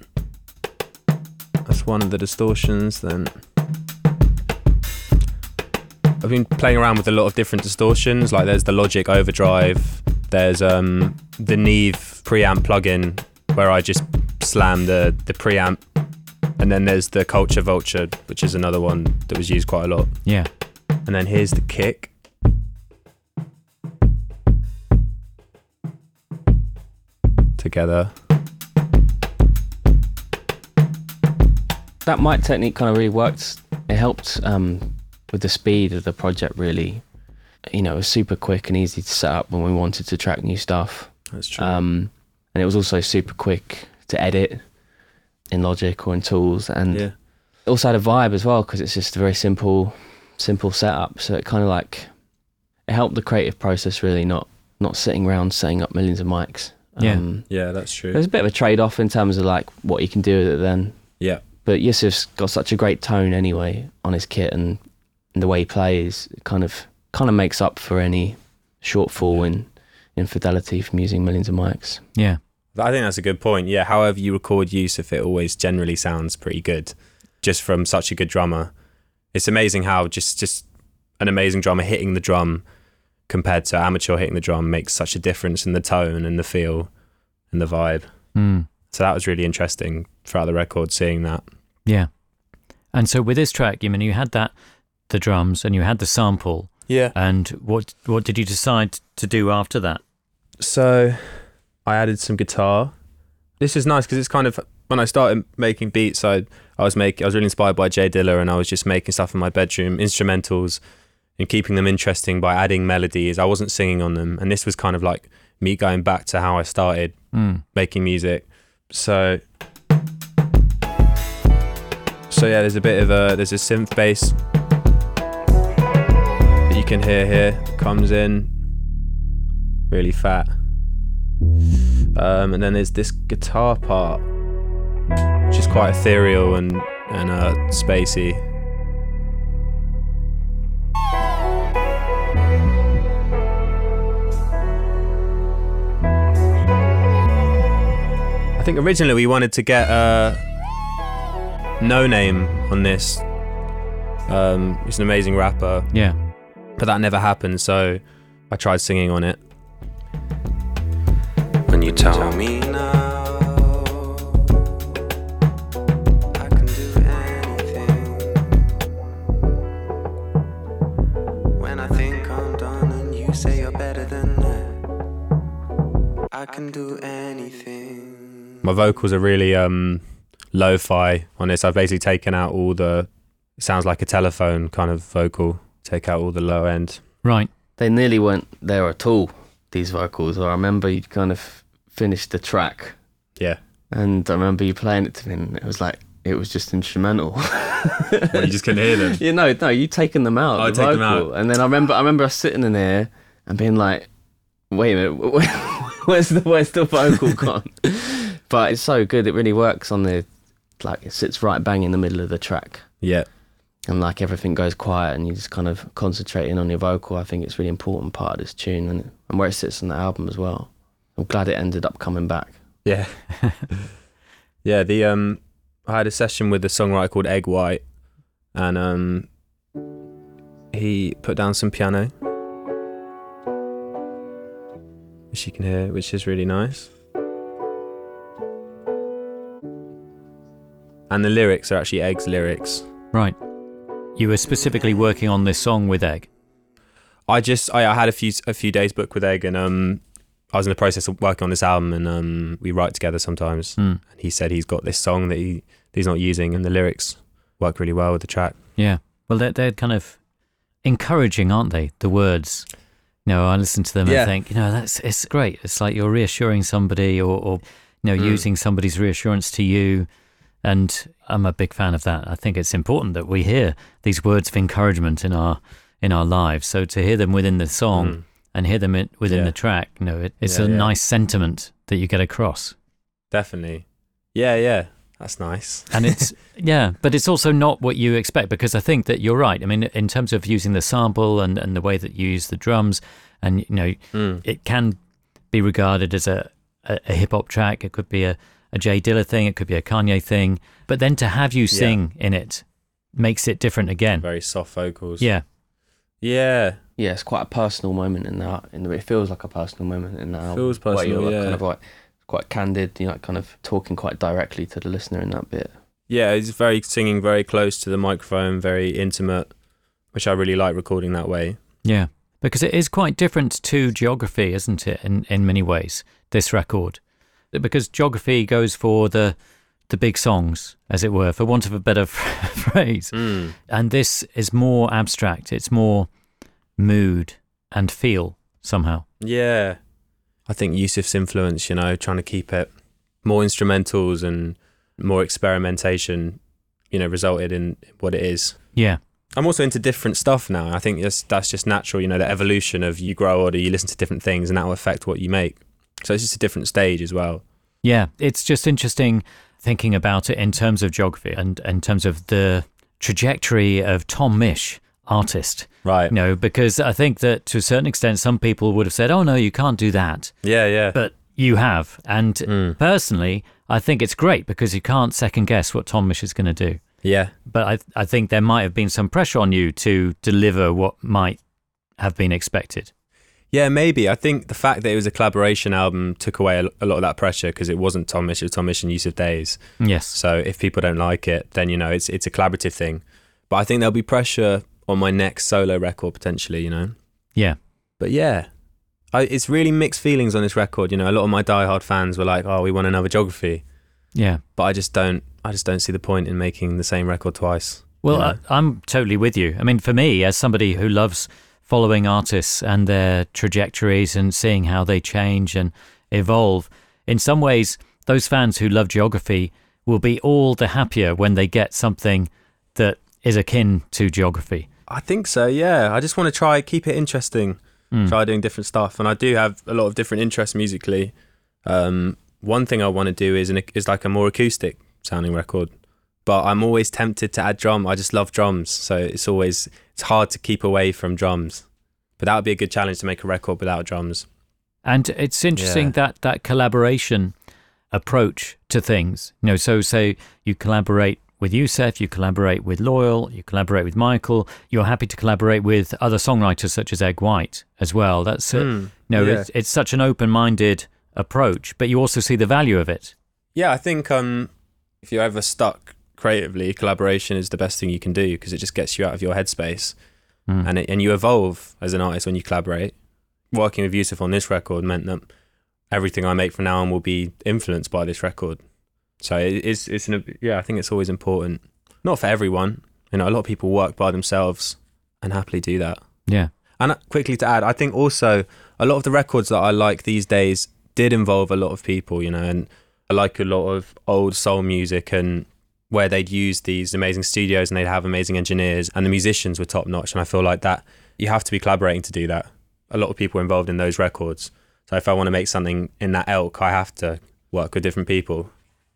that's one of the distortions then I've been playing around with a lot of different distortions like there's the Logic overdrive there's um the Neve preamp plugin where I just slam the the preamp and then there's the Culture Vulture which is another one that was used quite a lot Yeah. and then here's the kick together that mic technique kind of really worked. It helped um, with the speed of the project. Really, you know, it was super quick and easy to set up when we wanted to track new stuff. that's true Um, and it was also super quick to edit in Logic or in Tools, and yeah also had a vibe as well because it's just a very simple, simple setup. So it kind of like it helped the creative process really, not not sitting around setting up millions of mics. Yeah. Um, yeah that's true there's a bit of a trade off in terms of like what you can do with it then. yeah But Yussef's got such a great tone anyway on his kit and, and the way he plays it kind of kind of makes up for any shortfall in in fidelity from using millions of mics. Yeah. I think that's a good point. Yeah, however you record Yussef, it always generally sounds pretty good, just from such a good drummer. It's amazing how just just an amazing drummer hitting the drum compared to amateur hitting the drum makes such a difference in the tone and the feel and the vibe. Mm. So that was really interesting throughout the record, seeing that. Yeah. And so with this track, you mean you had that the drums and you had the sample Yeah. and what what did you decide to do after that? So I added some guitar. This is nice because it's kind of when I started making beats, I I was making I was really inspired by Jay Dilla, and I was just making stuff in my bedroom, instrumentals, and keeping them interesting by adding melodies. I wasn't singing on them, and this was kind of like me going back to how I started Mm. making music. So so yeah, there's a bit of a there's a synth bass that you can hear here comes in really fat. Um, and then there's this guitar part which is quite ethereal and and uh, spacey. I think originally we wanted to get uh, Noname on this. Um, he's an amazing rapper, Yeah. but that never happened. So I tried singing on it. When you tell me now I can do anything. When I think I'm done and you say you're better than that, I can do anything. my vocals are really um, lo-fi on this. I've basically taken out all the. Sounds like a telephone kind of vocal. Take out all the low end. Right. They nearly weren't there at all. These vocals. I remember you kind of finished the track, Yeah. and I remember you playing it to me. And it was like it was just instrumental. you just couldn't hear them. you know, no, you taking them out. I the take them vocal. And then I remember, I remember us sitting in there and being like, "Wait a minute, where's the where's the vocal gone?" but it's so good. It really works on the like it sits right bang in the middle of the track. Yeah. and like everything goes quiet and you just kind of concentrating on your vocal. I think it's a really important part of this tune and, and where it sits on the album as well. I'm glad it ended up coming back. Yeah. yeah, the um I had a session with a songwriter called Eg White and um he put down some piano. Which you can hear, which is really nice. And the lyrics are actually Eg's lyrics. Right. You were specifically working on this song with Eg. I just I, I had a few a few days booked with Eg and um I was in the process of working on this album and um we write together sometimes. Hmm. And he said he's got this song that he that he's not using and the lyrics work really well with the track. Yeah. Well, they're, they're kind of encouraging, aren't they? The words. You know, I listen to them Yeah. and think, you know, that's it's great. It's like you're reassuring somebody or, or you know, Mm. using somebody's reassurance to you. And I'm a big fan of that. I think it's important that we hear these words of encouragement in our in our lives. So to hear them within the song Mm. And hear them in, within Yeah. the track, you know, it, it's Yeah, a yeah. nice sentiment that you get across. Definitely. Yeah, yeah. That's nice. and it's yeah but it's also not what you expect because i think that you're right i mean in terms of using the sample and, and the way that you use the drums and you know Mm. it can be regarded as a, a, a hip-hop track it could be a, a jay dilla thing it could be a kanye thing but then to have you sing in it makes it different again Very soft vocals. yeah Yeah. Yeah, it's quite a personal moment in that. In the, it feels like a personal moment in that. album, Feels where personal, you're like yeah. kind of like quite candid. You're like kind of talking quite directly to the listener in that bit. Yeah, he's very singing very close to the microphone, very intimate, which I really like recording that way. yeah because it is quite different to geography isn't it in, in many ways this record because geography goes for the the big songs as it were for want of a better phrase Mm. and this is more abstract it's more mood and feel somehow Yeah. I think Yussef's influence, you know, trying to keep it more instrumentals and more experimentation, you know, resulted in what it is. yeah I'm also into different stuff now. I think that's that's just natural, you know, the evolution of you grow older, you listen to different things and that will affect what you make. So it's just a different stage as well. yeah it's just interesting thinking about it in terms of geography and in terms of the trajectory of tom misch artist Right. you know because i think that to a certain extent some people would have said oh no you can't do that Yeah, yeah. but you have and Mm. personally i think it's great because you can't second guess what tom misch is going to do yeah. but I, I think there might have been some pressure on you to deliver what might have been expected. Yeah, maybe. I think the fact that it was a collaboration album took away a, a lot of that pressure because it wasn't Tom Misch, it was Tom Misch and Yussef Dayes. Yes. So if people don't like it, then you know it's it's a collaborative thing. But I think there'll be pressure on my next solo record potentially, you know. Yeah. But yeah, I, it's really mixed feelings on this record. You know, a lot of my diehard fans were like, "Oh, we want another geography," Yeah. but I just don't. I just don't see the point in making the same record twice. Well, you know? I, I'm totally with you. I mean, for me, as somebody who loves following artists and their trajectories and seeing how they change and evolve. In some ways, those fans who love geography will be all the happier when they get something that is akin to geography. I think so. Yeah, I just want to try keep it interesting. Try doing different stuff, and I do have a lot of different interests musically. Um, one thing I want to do is an, is like a more acoustic sounding record, but I'm always tempted to add drum. I just love drums, so it's always it's hard to keep away from drums. But that would be a good challenge to make a record without drums. And it's interesting Yeah. that that collaboration approach to things. You know, so say you collaborate with Yussef, you collaborate with Loyle, you collaborate with Michael. You're happy to collaborate with other songwriters such as Eg White as well. That's Hmm, know, yeah. it's, it's such an open-minded approach, but you also see the value of it. Yeah, I think um, if you're ever stuck creatively, collaboration is the best thing you can do because it just gets you out of your headspace, Mm. and it, and you evolve as an artist when you collaborate. Working with Yussef on this record meant that everything I make from now on will be influenced by this record. So it, it's it's an, yeah, I think it's always important. Not for everyone, you know. A lot of people work by themselves and happily do that. Yeah. And uh, quickly to add, I think also a lot of the records that I like these days did involve a lot of people, you know, and I like a lot of old soul music and where they'd use these amazing studios and they'd have amazing engineers and the musicians were top notch. And I feel like that you have to be collaborating to do that. A lot of people involved in those records. So if I want to make something in that elk, I have to work with different people.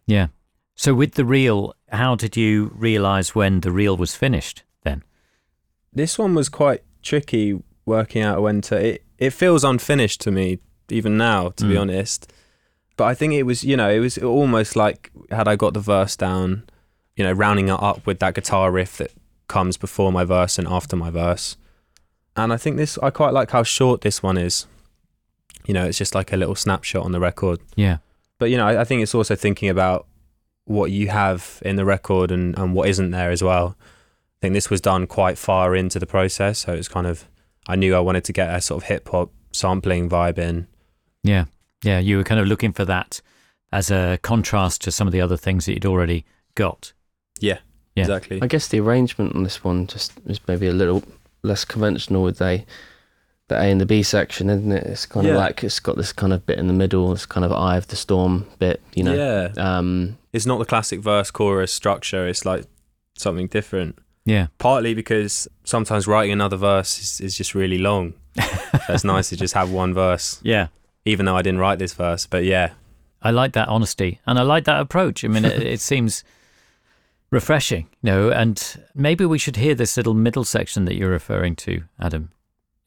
Yeah. So with the reel, how did you realize when the reel was finished then? This one was quite tricky working out when to. It, it feels unfinished to me even now, to be Mm. honest. But I think it was, you know, it was almost like had I got the verse down, you know, rounding it up with that guitar riff that comes before my verse and after my verse. And I think this, I quite like how short this one is. You know, it's just like a little snapshot on the record. Yeah. But, you know, I, I think it's also thinking about what you have in the record and, and what isn't there as well. I think this was done quite far into the process. So it's kind of, I knew I wanted to get a sort of hip hop sampling vibe in. Yeah. Yeah. You were kind of looking for that as a contrast to some of the other things that you'd already got. Yeah, Yeah. exactly. I guess the arrangement on this one just is maybe a little less conventional with the the A and the B section, isn't it? It's kind of like it's got this kind of bit in the middle, this kind of eye of the storm bit, you know. Yeah. Um, It's not the classic verse chorus structure. It's like something different. Yeah. Partly because sometimes writing another verse is, is just really long. so it's nice to just have one verse, Yeah. even though I didn't write this verse. But yeah, I like that honesty and I like that approach. I mean, it, it seems refreshing, you know, and maybe we should hear this little middle section that you're referring to, Adam,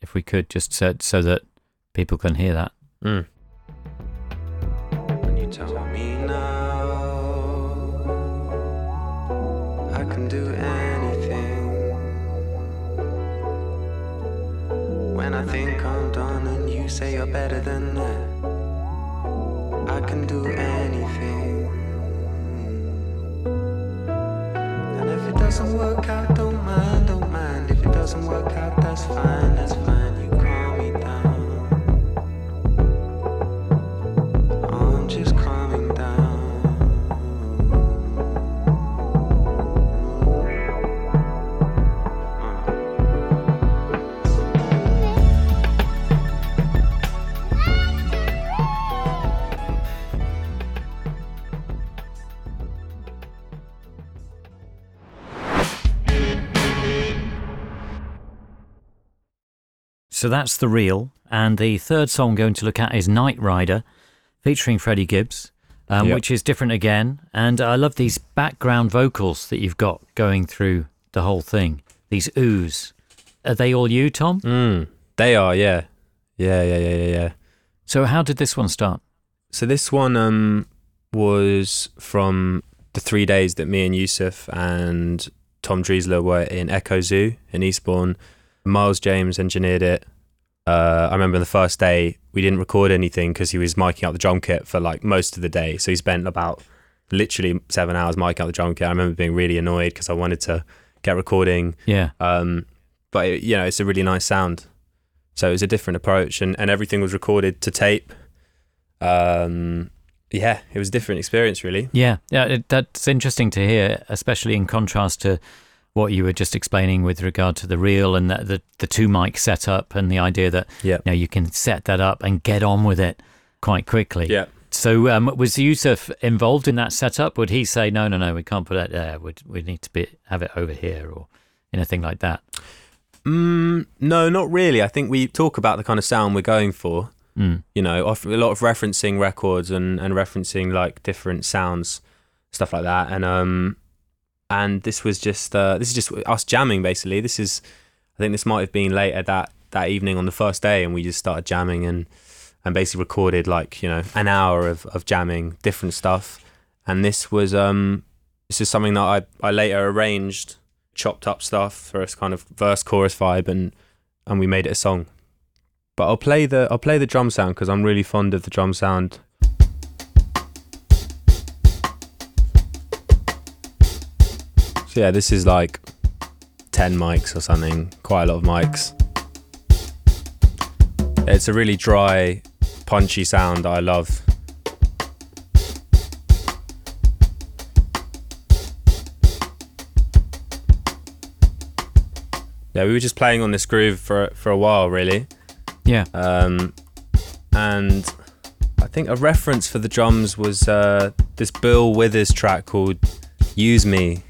if we could, just so, so that people can hear that. Mm. When you tell me now, I can do anything. When I think I'm done and you say you're better than that, I can do anything. And if it doesn't work out, don't mind, don't mind. If it doesn't work out, that's fine, that's fine. You So that's the reel. And the third song I'm going to look at is Nightrider, featuring Freddie Gibbs, um, Yep. which is different again. And I love these background vocals that you've got going through the whole thing. These oohs. Are they all you, Tom? Mm. They are, yeah. Yeah, yeah, yeah, yeah, yeah. So how did this one start? So this one um, was from the three days that me and Yussef and Tom Driessler were in Echo Zoo in Eastbourne. Miles James engineered it. Uh, I remember the first day we didn't record anything because he was miking out the drum kit for like most of the day. So he spent about literally seven hours miking out the drum kit. I remember being really annoyed because I wanted to get recording Yeah. um, but it, you know, it's a really nice sound. So it was a different approach, and, and everything was recorded to tape. Um, yeah, it was a different experience, really. Yeah, yeah, it, that's interesting to hear, especially in contrast to what you were just explaining with regard to the reel and the the, the two mic setup and the idea that Yeah. you know you can set that up and get on with it quite quickly. Yeah. So um, was Yussef involved in that setup? Would he say no, no, no, we can't put it there. We we need to be have it over here or anything like that? Mm, no, not really. I think we talk about the kind of sound we're going for. Mm. You know, a lot of referencing records and, and referencing like different sounds, stuff like that. And um, and this was just uh, this is just us jamming basically. This is, I think this might have been later that that evening on the first day, and we just started jamming and and basically recorded like you know an hour of of jamming different stuff. And this was um, this is something that I I later arranged chopped up stuff for a kind of verse chorus vibe and and we made it a song but i'll play the i'll play the drum sound because i'm really fond of the drum sound so yeah this is like 10 mics or something quite a lot of mics. It's a really dry punchy sound that i love. Yeah we were just playing on this groove for for a while really. Yeah. um, and I think a reference for the drums was uh, this Bill Withers track called "Use Me,"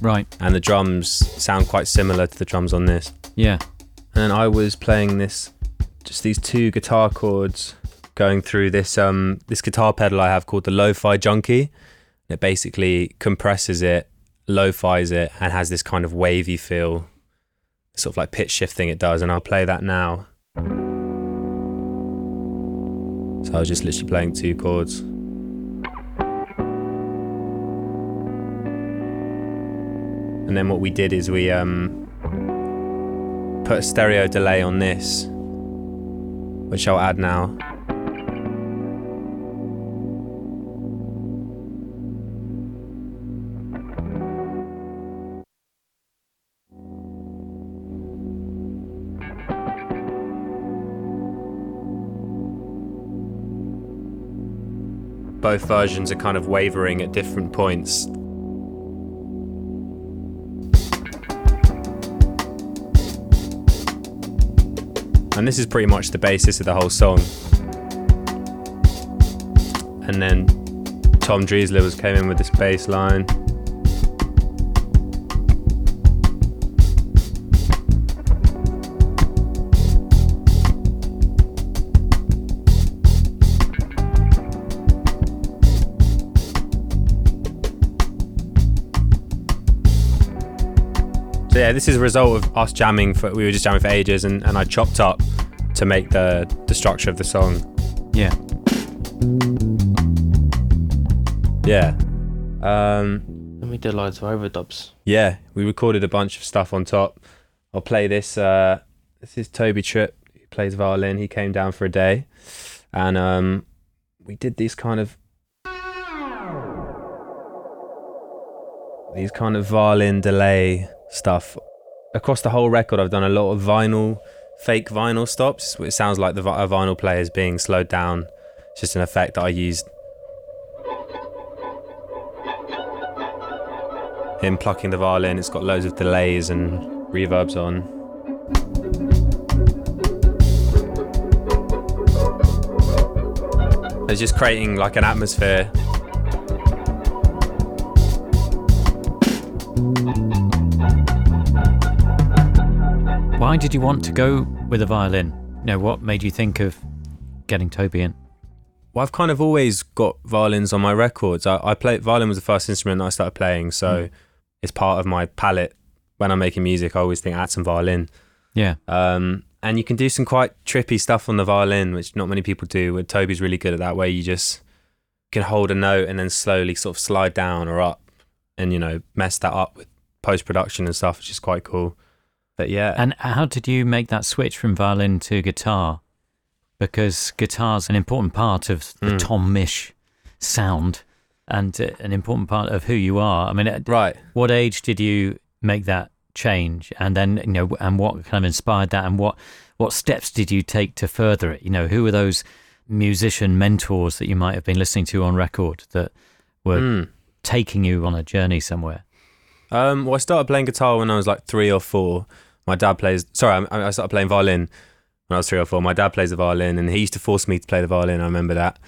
Right. and the drums sound quite similar to the drums on this. Yeah. And I was playing this, just these two guitar chords going through this um this guitar pedal I have called the Lo-Fi Junkie. It basically compresses it, lo-fi's it, and has this kind of wavy feel, sort of like pitch shifting it does. And I'll play that now. So I was just literally playing two chords. And then what we did is we um, put a stereo delay on this, which I'll add now. Both versions are kind of wavering at different points. And this is pretty much the basis of the whole song. And then Tom Driessler was came in with this bass line. Yeah, this is a result of us jamming for we were just jamming for ages and, and I chopped up to make the the structure of the song. Yeah. Yeah. Um And we did loads of overdubs. yeah, we recorded a bunch of stuff on top. I'll play this uh this is Tobie Tripp, he plays violin. He came down for a day and um we did these kind of these kind of violin delay stuff across the whole record. I've done a lot of vinyl, fake vinyl stops. It sounds like the vinyl player is being slowed down. It's just an effect that I used. Him plucking the violin. It's got loads of delays and reverbs on. It's just creating like an atmosphere. Why did you want to go with a violin? You know, what made you think of getting Tobie in? Well, I've kind of always got violins on my records. I, I play violin was the first instrument that I started playing, so it's part of my palette. When I'm making music, I always think add some violin. Yeah. Um, and you can do some quite trippy stuff on the violin, which not many people do. But Tobie's really good at that, where you just can hold a note and then slowly sort of slide down or up, and you know mess that up with post production and stuff, which is quite cool. But yeah, And how did you make that switch from violin to guitar? Because guitar's an important part of the Mm. Tom Misch sound and uh, an important part of who you are. I mean, at right. what age did you make that change? And then, you know, and what kind of inspired that? And what, what steps did you take to further it? You know, who were those musician mentors that you might have been listening to on record that were Mm. taking you on a journey somewhere? Um, well, I started playing guitar when I was like three or four. My dad plays. Sorry, I, I started playing violin when I was three or four. My dad plays the violin, and he used to force me to play the violin. I remember that.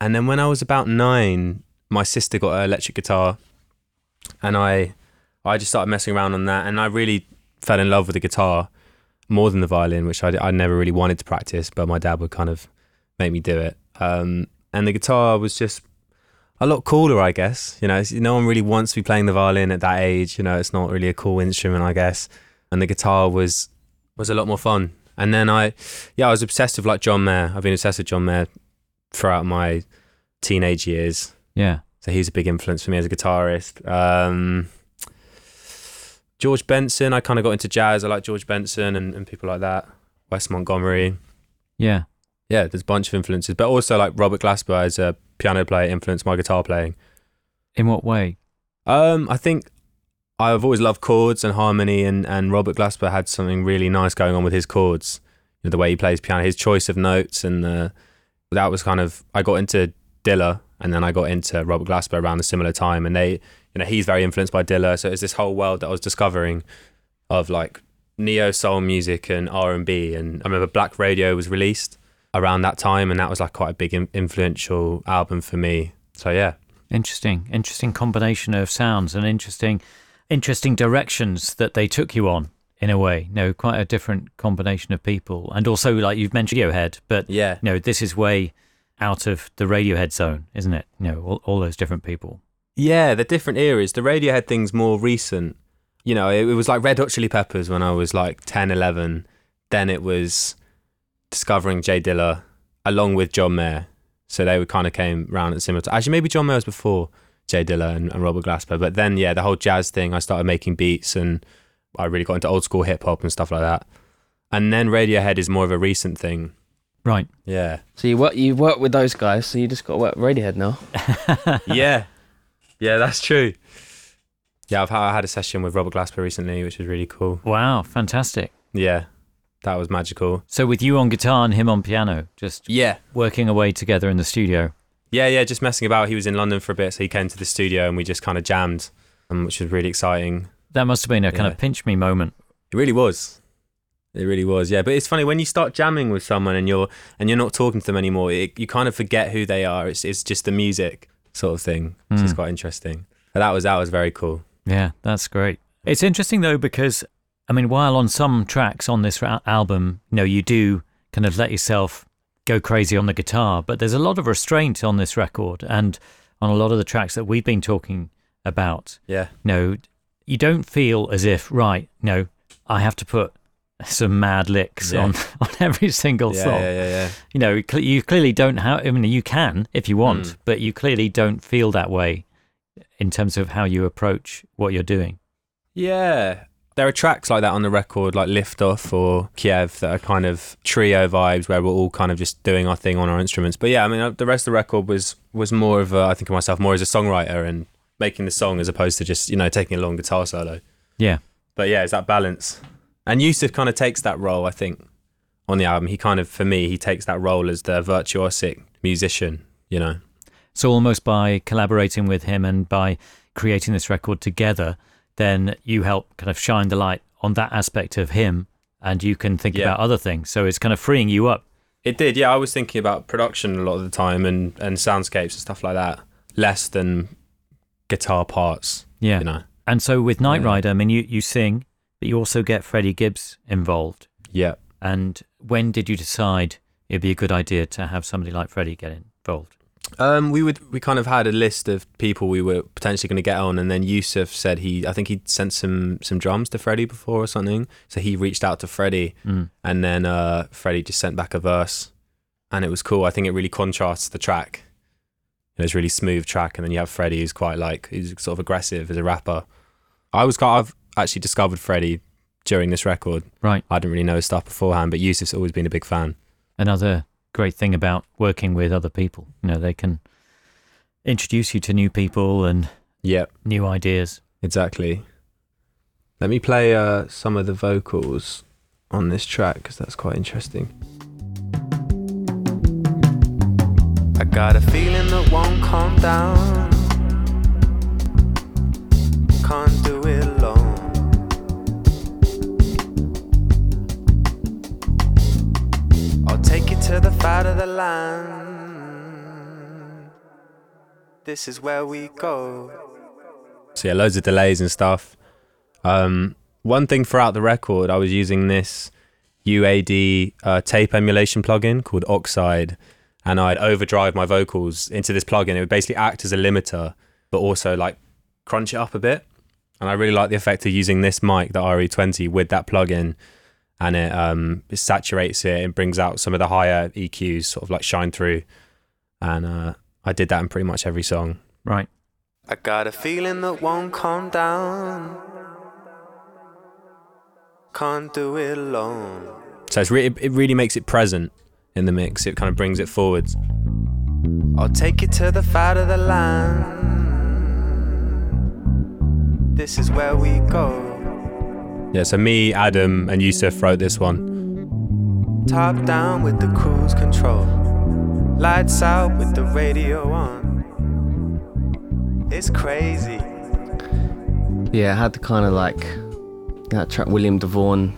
And then when I was about nine, my sister got an electric guitar, and I, I just started messing around on that, and I really fell in love with the guitar more than the violin, which I, I never really wanted to practice, but my dad would kind of make me do it. Um, and the guitar was just a lot cooler, I guess. You know, no one really wants to be playing the violin at that age. You know, it's not really a cool instrument, I guess. And the guitar was was a lot more fun. And then I, yeah, I was obsessed with like John Mayer. I've been obsessed with John Mayer throughout my teenage years. Yeah. So he's a big influence for me as a guitarist. Um, George Benson, I kind of got into jazz. I like George Benson and, and people like that. Wes Montgomery. Yeah. Yeah, there's a bunch of influences. But also like Robert Glasper as a piano player influenced my guitar playing. In what way? Um, I think I've always loved chords and harmony, and, and Robert Glasper had something really nice going on with his chords. You know, the way he plays piano, his choice of notes, and uh, that was kind of. I got into Dilla, and then I got into Robert Glasper around a similar time, and they, you know, he's very influenced by Dilla, so it's this whole world that I was discovering of like neo soul music and R and B, and I remember Black Radio was released around that time, and that was like quite a big in- influential album for me. So yeah, Interesting. Interesting combination of sounds and interesting interesting directions that they took you on in a way. No, quite a different combination of people. And also like you've mentioned Radiohead, but yeah. no, this is way out of the Radiohead zone, isn't it? You know, all, all those different people. Yeah, the different eras. The Radiohead thing's more recent. You know, it, it was like Red Hot Chili Peppers when I was like 10, 11. Then it was discovering Jay Dilla along with John Mayer. So they would kind of came round at similar time. Actually, maybe John Mayer was before Jay Dilla and, and Robert Glasper. But then, yeah, the whole jazz thing, I started making beats and I really got into old school hip hop and stuff like that. And then Radiohead is more of a recent thing. Right. Yeah. So you work, you work with those guys, so you just got to work with Radiohead now. yeah, yeah, that's true. Yeah, I've had, I had a session with Robert Glasper recently, which was really cool. Wow, fantastic. Yeah, that was magical. So with you on guitar and him on piano, just Yeah, working away together in the studio. yeah, yeah. Just messing about. He was in London for a bit, so he came to the studio and we just kind of jammed, um, which was really exciting. That must have been a kind of pinch me moment. It really was. It really was. Yeah, but it's funny when you start jamming with someone and you're and you're not talking to them anymore. It, you kind of forget who they are. It's it's just the music sort of thing, which is Mm. quite interesting. But that was that was very cool. Yeah, that's great. It's interesting though because I mean, while on some tracks on this ra- album, you know, you do kind of let yourself go crazy on the guitar, but there's a lot of restraint on this record and on a lot of the tracks that we've been talking about. Yeah, You know, you don't feel as if right, no, I have to put some mad licks Yeah. on on every single yeah, song. yeah, yeah, yeah. You know, you clearly don't have. I mean, you can if you want, Mm. but you clearly don't feel that way in terms of how you approach what you're doing. Yeah. There are tracks like that on the record, like Lift Off or Kiev, that are kind of trio vibes where we're all kind of just doing our thing on our instruments. But yeah, I mean, uh, the rest of the record was was more of a, I think of myself more as a songwriter and making the song as opposed to just, you know, taking a long guitar solo. Yeah. But yeah, it's that balance. And Yussef kind of takes that role, I think, on the album. He kind of, for me, he takes that role as the virtuosic musician, you know. So almost by collaborating with him and by creating this record together, then you help kind of shine the light on that aspect of him and you can think Yeah. about other things. So it's kind of freeing you up. It did, yeah. I was thinking about production a lot of the time and, and soundscapes and stuff like that, less than guitar parts, Yeah. you know. And so with Night. Rider, I mean, you, you sing, but you also get Freddie Gibbs involved. Yeah. And when did you decide it'd be a good idea to have somebody like Freddie get involved? Um, we would we kind of had a list of people we were potentially going to get on, and then Yussef said he I think he'd sent some some drums to Freddie before or something, so he reached out to Freddie, Mm. and then uh, Freddie just sent back a verse, and it was cool. I think it really contrasts the track. You know, it's a really smooth track, and then you have Freddie who's quite like he's sort of aggressive as a rapper. I was kind I've actually discovered Freddie during this record. Right. I didn't really know his stuff beforehand, but Yussef's always been a big fan. Another great thing about working with other people, you know, they can introduce you to new people and Yep. new ideas. Exactly. Let me play uh, some of the vocals on this track because that's quite interesting. I got a feeling that won't calm down. Can't do it take to the fight of the land. This is where we go. So yeah, loads of delays and stuff. Um, one thing throughout the record, I was using this UAD uh, tape emulation plugin called Oxide, and I'd overdrive my vocals into this plugin. It would basically act as a limiter, but also like crunch it up a bit. And I really like the effect of using this mic, the RE20, with that plugin, and it um, it saturates it and brings out some of the higher EQs, sort of like shine through. And uh, I did that in pretty much every song. Right. I got a feeling that won't calm down. Can't do it alone. So it's re- it really makes it present in the mix. It kind of brings it forwards. I'll take you to the fight of the land. This is where we go. Yeah, so me, Adam, and Yussef wrote this one. Top down with the cruise control. Lights out with the radio on. It's crazy. Yeah, I had the kind of like that track William Devaughn,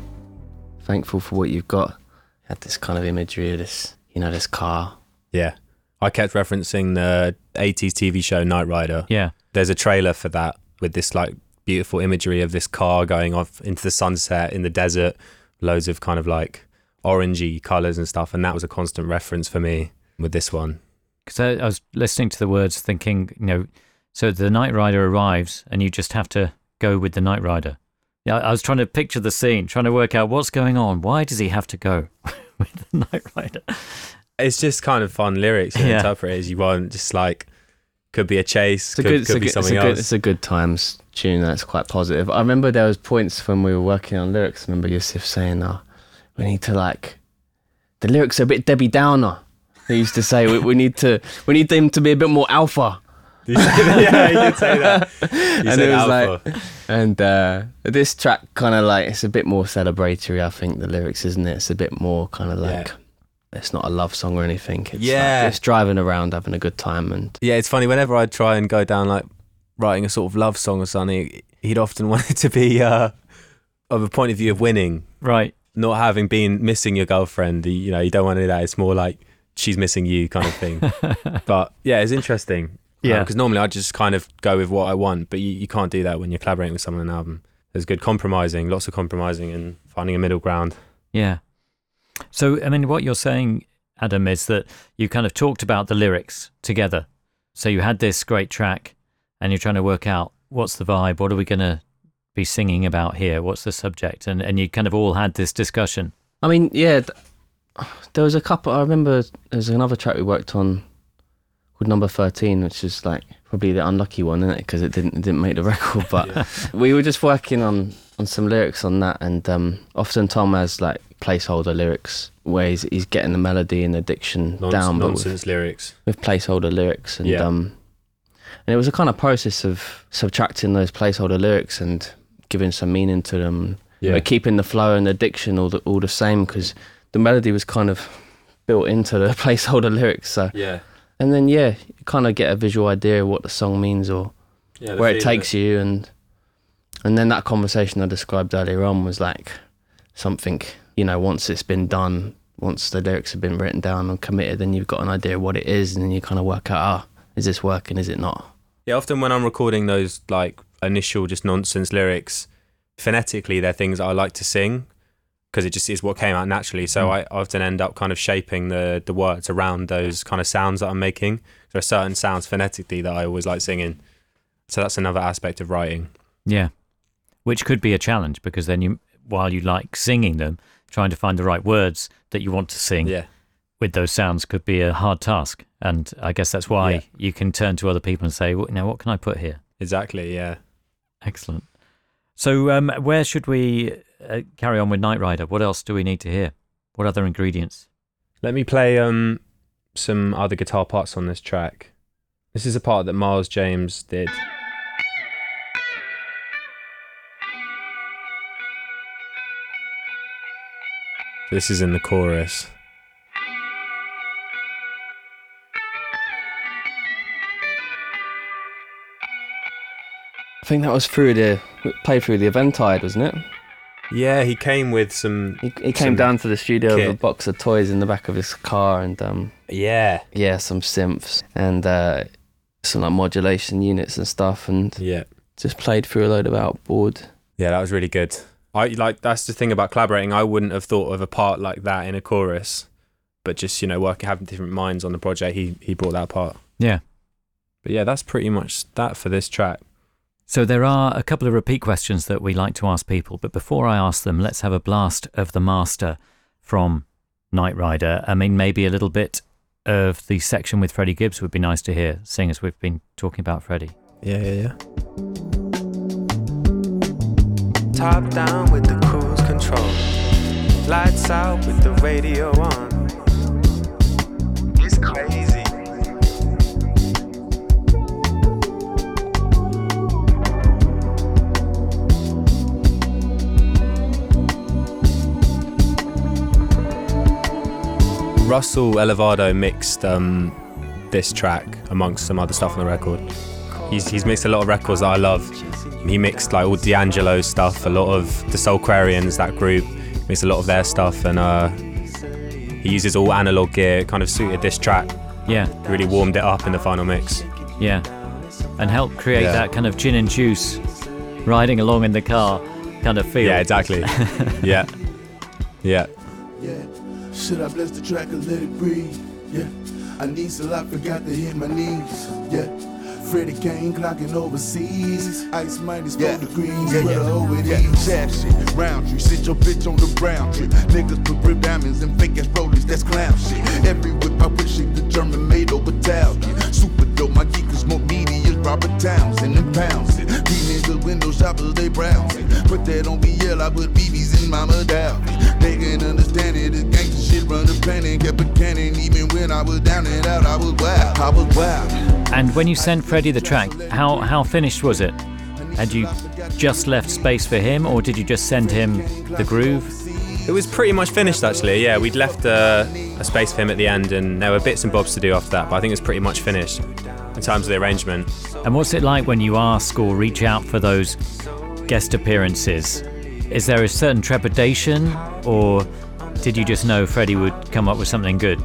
Thankful for What You've Got. Had this kind of imagery of this, you know, this car. Yeah. I kept referencing the 80s TV show Knight Rider. Yeah. There's a trailer for that with this like beautiful imagery of this car going off into the sunset in the desert, loads of kind of like orangey colors and stuff. And that was a constant reference for me with this one. Because I, I was listening to the words, thinking, you know, so the Night Rider arrives, and you just have to go with the Night Rider. Yeah, I was trying to picture the scene, trying to work out what's going on. Why does he have to go with the Night Rider? It's just kind of fun lyrics to Yeah. interpret as you want. Just like, could be a chase, It's a could, good, it's could a be good, it's a something good, it's a good times tune. That's quite positive. I remember there was points when we were working on lyrics. I remember Yussef saying, "Oh, we need to like the lyrics are a bit Debbie Downer." He used to say, "We, we need to, we need them to be a bit more alpha." Yeah, you did say that. You And it was alpha. like- And uh, this track kind of like it's a bit more celebratory. I think the lyrics, isn't it? It's a bit more kind of like Yeah. It's not a love song or anything. It's Yeah. like, it's driving around having a good time and Yeah, it's funny. Whenever I try and go down like writing a sort of love song or something, he'd often want it to be uh, of a point of view of winning, Right. not having been missing your girlfriend. You- You know, you don't want to do that. It's more like she's missing you kind of thing. but yeah, it's interesting. Yeah. because normally I just kind of go with what I want, but you, you can't do that when you're collaborating with someone on an album. There's good compromising, lots of compromising, and finding a middle ground. Yeah. So, I mean, what you're saying, Adam, is that you kind of talked about the lyrics together. So you had this great track and you're trying to work out what's the vibe? What are we going to be singing about here? What's the subject? And, and you kind of all had this discussion. I mean, yeah, th- there was a couple. I remember there's another track we worked on called Number Thirteen, which is like probably the unlucky one, isn't it? Because it didn't it didn't make the record. But we were just working on on some lyrics on that, and um, often Tom has like placeholder lyrics where he's, he's getting the melody and the diction Nonsense, down, but with, lyrics. with placeholder lyrics, and Yeah. um, and it was a kind of process of subtracting those placeholder lyrics and giving some meaning to them Yeah, but keeping the flow and the diction all the, all the same because the melody was kind of built into the placeholder lyrics. So yeah, and then yeah, you kind of get a visual idea of what the song means or yeah. where it takes you, and and then that conversation I described earlier on was like something you know once it's been done, once the lyrics have been written down and committed, then you've got an idea of what it is, and then you kind of work out ah is this working, is it not? Yeah, often when I'm recording those like initial just nonsense lyrics, phonetically they're things I like to sing because it just is what came out naturally. So I often end up kind of shaping the the words around those kind of sounds that I'm making. There are certain sounds phonetically that I always like singing. So that's another aspect of writing. Yeah. Which could be a challenge because then you, while you like singing them, trying to find the right words that you want to sing Yeah, with those sounds could be a hard task. And I guess that's why Yeah. you can turn to other people and say, well, now what can I put here? exactly. Yeah. Excellent. So, um, where should we uh, carry on with Nightrider? What else do we need to hear? What other ingredients? Let me play um some other guitar parts on this track. This is a part that Miles James did. This is in the chorus. I think that was through the played through the Eventide, wasn't it? Yeah, he came with some. He, he came Some down to the studio with a box of toys in the back of his car and um, Yeah, yeah, some synths and uh, some like modulation units and stuff, and yeah, just played through a load of outboard. yeah. That was really good. I like that's the thing about collaborating. I wouldn't have thought of a part like that in a chorus, but just you know, working having different minds on the project, he he brought that part. Yeah. But yeah, that's pretty much that for this track. So there are a couple of repeat questions that we like to ask people, but before I ask them, let's have a blast of the master from Nightrider. I mean, maybe a little bit of the section with Freddie Gibbs would be nice to hear, seeing as we've been talking about Freddie. Yeah, yeah, yeah. Top down with the cruise control. Lights out with the radio on. It's crazy. Russell Elevado mixed um, this track amongst some other stuff on the record. He's, he's mixed a lot of records that I love. He mixed like all D'Angelo stuff, a lot of the Soulquarians, that group, mixed a lot of their stuff, and uh, he uses all analog gear. It kind of suited this track, Yeah, really warmed it up in the final mix. yeah. And helped create Yeah. that kind of gin and juice, riding along in the car kind of feel. Yeah, exactly. yeah, yeah. Yeah. Should I bless the track and let it breathe? Yeah. I need so I forgot to hit my knees. Yeah. Freddie Kane clocking overseas. Ice minus four degrees. Yeah, yeah, over yeah. Jab shit, round tree. Sit your bitch on the brown tree. Niggas put rib diamonds and fake ass rollies. That's clown shit. Every whip I wish it the German made over Talcott. Super dope. My geek is more as Robert Townsend and pounds it. These niggas window shoppers, they browsing. Put that on BL, I put BBs in Mama Dow. They can understand it. This gangsta shit run the planet. Kept a cannon. Even when I was down and out, I was wild. I was wild. And when you sent Freddie the track, how, how finished was it? Had you just left space for him, or did you just send him the groove? It was pretty much finished actually. Yeah, we'd left uh, a space for him at the end, and there were bits and bobs to do after that. But I think it was pretty much finished in terms of the arrangement. And what's it like when you ask or reach out for those guest appearances? Is there a certain trepidation, or did you just know Freddie would come up with something good?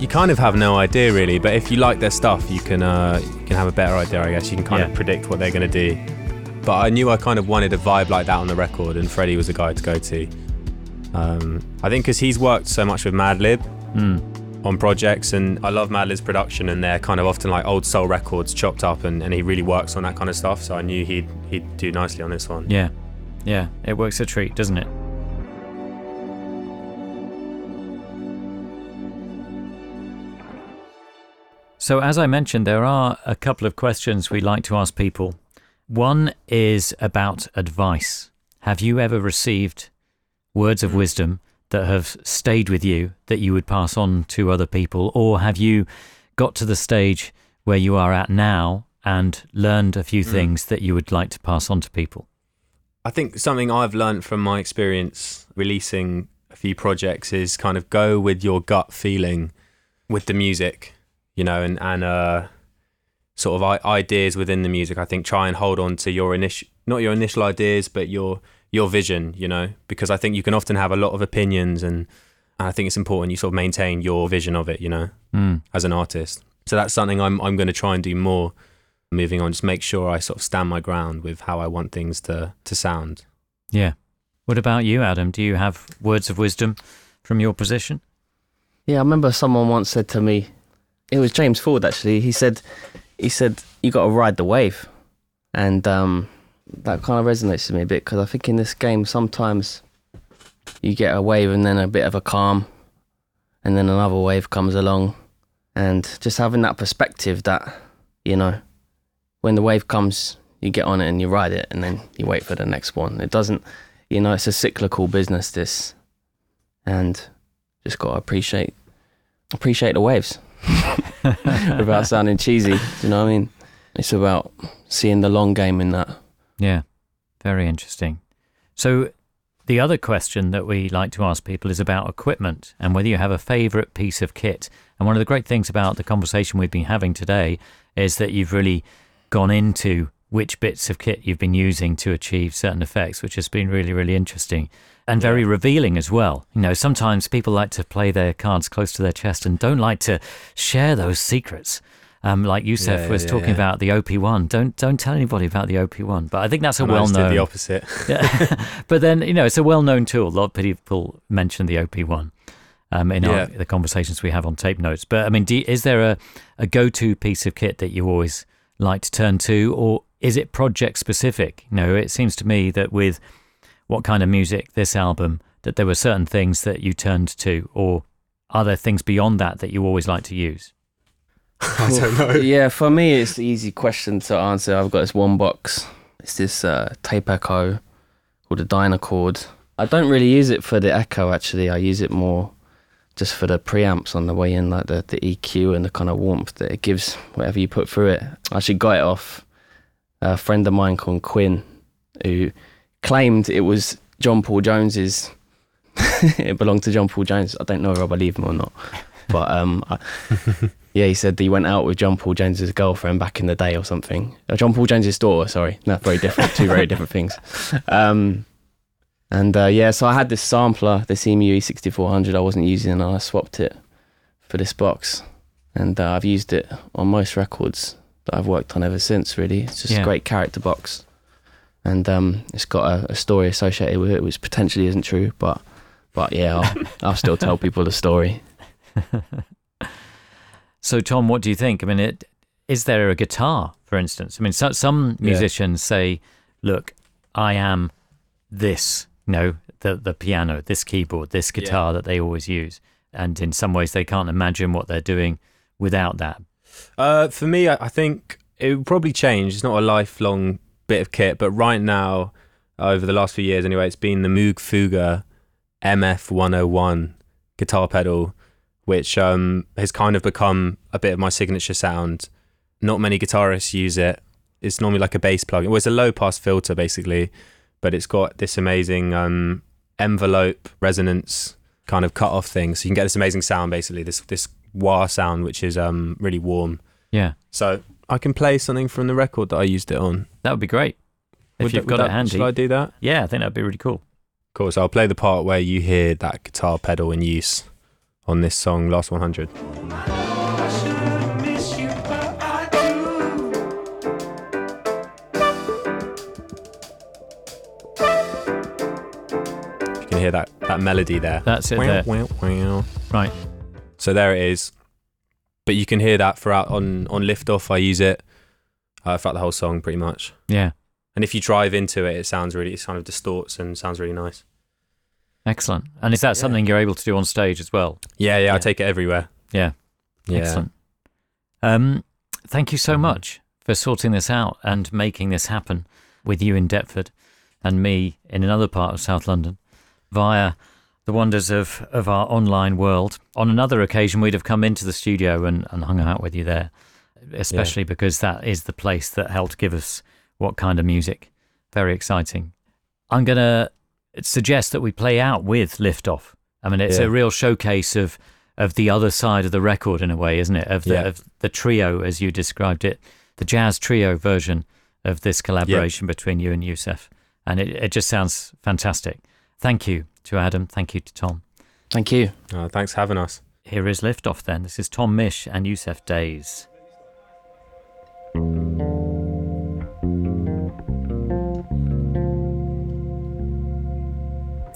You kind of have no idea really, but if you like their stuff, you can uh, you can have a better idea, I guess. You can kind Yeah. of predict what they're going to do. But I knew I kind of wanted a vibe like that on the record, and Freddie was the guy to go to. Um, I think because he's worked so much with Madlib on projects, and I love Madlib's production, and they're kind of often like old soul records chopped up, and, and he really works on that kind of stuff. So I knew he'd he'd do nicely on this one. Yeah, yeah, it works a treat, doesn't it? So, as I mentioned, there are a couple of questions we like to ask people. One is about advice. Have you ever received words of wisdom that have stayed with you that you would pass on to other people? Or have you got to the stage where you are at now and learned a few things that you would like to pass on to people? I think something I've learned from my experience releasing a few projects is kind of go with your gut feeling with the music, you know, and and uh, sort of ideas within the music. I think try and hold on to your initial, not your initial ideas, but your your vision, you know, because I think you can often have a lot of opinions, and, and I think it's important you sort of maintain your vision of it, you know, Mm. as an artist. So that's something I'm I'm going to try and do more. Moving on, just make sure I sort of stand my ground with how I want things to to sound. Yeah. What about you, Adam? Do you have words of wisdom from your position? Yeah, I remember someone once said to me, it was James Ford actually. He said, he said you got to ride the wave, and um, that kind of resonates with me a bit because I think in this game sometimes you get a wave and then a bit of a calm, and then another wave comes along, and just having that perspective that you know when the wave comes, you get on it and you ride it, and then you wait for the next one. It doesn't, you know, it's a cyclical business. This, and just got to appreciate appreciate the waves without sounding cheesy. Do you know what I mean? It's about seeing the long game in that. Yeah. Very interesting. So, the other question that we like to ask people is about equipment and whether you have a favorite piece of kit. And one of the great things about the conversation we've been having today is that you've really gone into which bits of kit you've been using to achieve certain effects, which has been really, really interesting and very revealing as well. You know, sometimes people like to play their cards close to their chest and don't like to share those secrets. Um, like Yussef Yeah, was yeah, talking yeah. about the OP1. Don't don't tell anybody about the OP1. But I think that's a And well known. the opposite. But then you know it's a well-known tool. A lot of people mention the OP1 um, in our, the conversations we have on tape notes. But I mean, do, is there a, a go-to piece of kit that you always like to turn to, or is it project specific? You know, it seems to me that with what kind of music this album, that there were certain things that you turned to, or are there things beyond that that you always like to use? I don't know. yeah, for me, it's the easy question to answer. I've got this one box. It's this uh, tape echo called a Dynacord. I don't really use it for the echo, actually. I use it more just for the preamps on the way in, like the, the EQ and the kind of warmth that it gives, whatever you put through it. I actually got it off a friend of mine called Quinn, who claimed it was John Paul Jones's. it belonged to John Paul Jones. I don't know if I believe him or not. But um, I, yeah, he said that he went out with John Paul Jones's girlfriend back in the day or something. Uh, John Paul Jones's daughter, sorry. No, very different. Two very different things. Um, and uh, yeah, so I had this sampler, this EMU E6400 I wasn't using, and I swapped it for this box. And uh, I've used it on most records that I've worked on ever since, really. It's just Yeah. a great character box. And um, it's got a, a story associated with it, which potentially isn't true, but but yeah, I'll, I'll still tell people the story. So, Tom, what do you think? I mean, it, is there a guitar, for instance? I mean, so, some Yeah. musicians say, "Look, I am this." You know, the the piano, this keyboard, this guitar that they always use, and in some ways, they can't imagine what they're doing without that. Uh, for me, I, I think it would probably change. It's not a lifelong bit of kit, but right now, over the last few years anyway, it's been the Moogerfooger MF101 guitar pedal, which um, has kind of become a bit of my signature sound. Not many guitarists use it. It's normally like a bass plug. It was a low pass filter basically, but it's got this amazing um, envelope resonance kind of cut off thing. So you can get this amazing sound basically, this this wah sound, which is um, really warm. Yeah, So I can play something from the record that I used it on. that would be great if Would you've that- got would it that- handy. Should I do that? Yeah, I think that'd be really cool. Cool. So I'll play the part where you hear that guitar pedal in use on this song, Last 100. You can hear that, that melody there. That's it Wow, there. wow, wow. Right. So there it is. But you can hear that throughout on on lift off. I use it uh, throughout the whole song pretty much. Yeah. And if you drive into it, it sounds really, it kind of distorts and sounds really nice. Excellent. And is that something you're able to do on stage as well? Yeah, yeah, I take it everywhere. Yeah. Yeah. Excellent. Um, thank you so much for sorting this out and making this happen with you in Deptford and me in another part of South London via the wonders of, of our online world. On another occasion, we'd have come into the studio and, and hung out with you there, especially because that is the place that helped give us what kind of music. Very exciting. I'm going to suggest that we play out with Liftoff. I mean, it's Yeah. a real showcase of of the other side of the record in a way, isn't it? Of the Yeah. of the trio, as you described it, the jazz trio version of this collaboration between you and Yussef, and it, it just sounds fantastic. Thank you to Adam. Thank you to Tom. Thank you. Uh, thanks for having us. Here is Liftoff. Then this is Tom Misch and Yussef Dayes.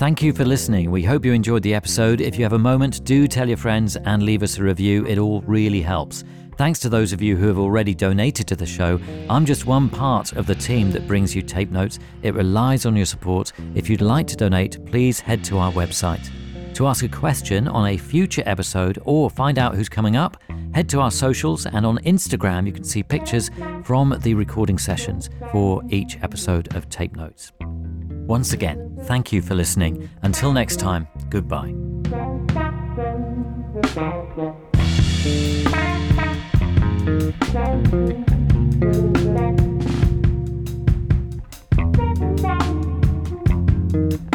Thank you for listening. We hope you enjoyed the episode. If you have a moment, do tell your friends and leave us a review. It all really helps. Thanks to those of you who have already donated to the show. I'm just one part of the team that brings you tape notes. It relies on your support. If you'd like to donate, please head to our website. To ask a question on a future episode or find out who's coming up, head to our socials and on Instagram you can see pictures from the recording sessions for each episode of Tape Notes. Once again, thank you for listening. Until next time, goodbye. Thank you.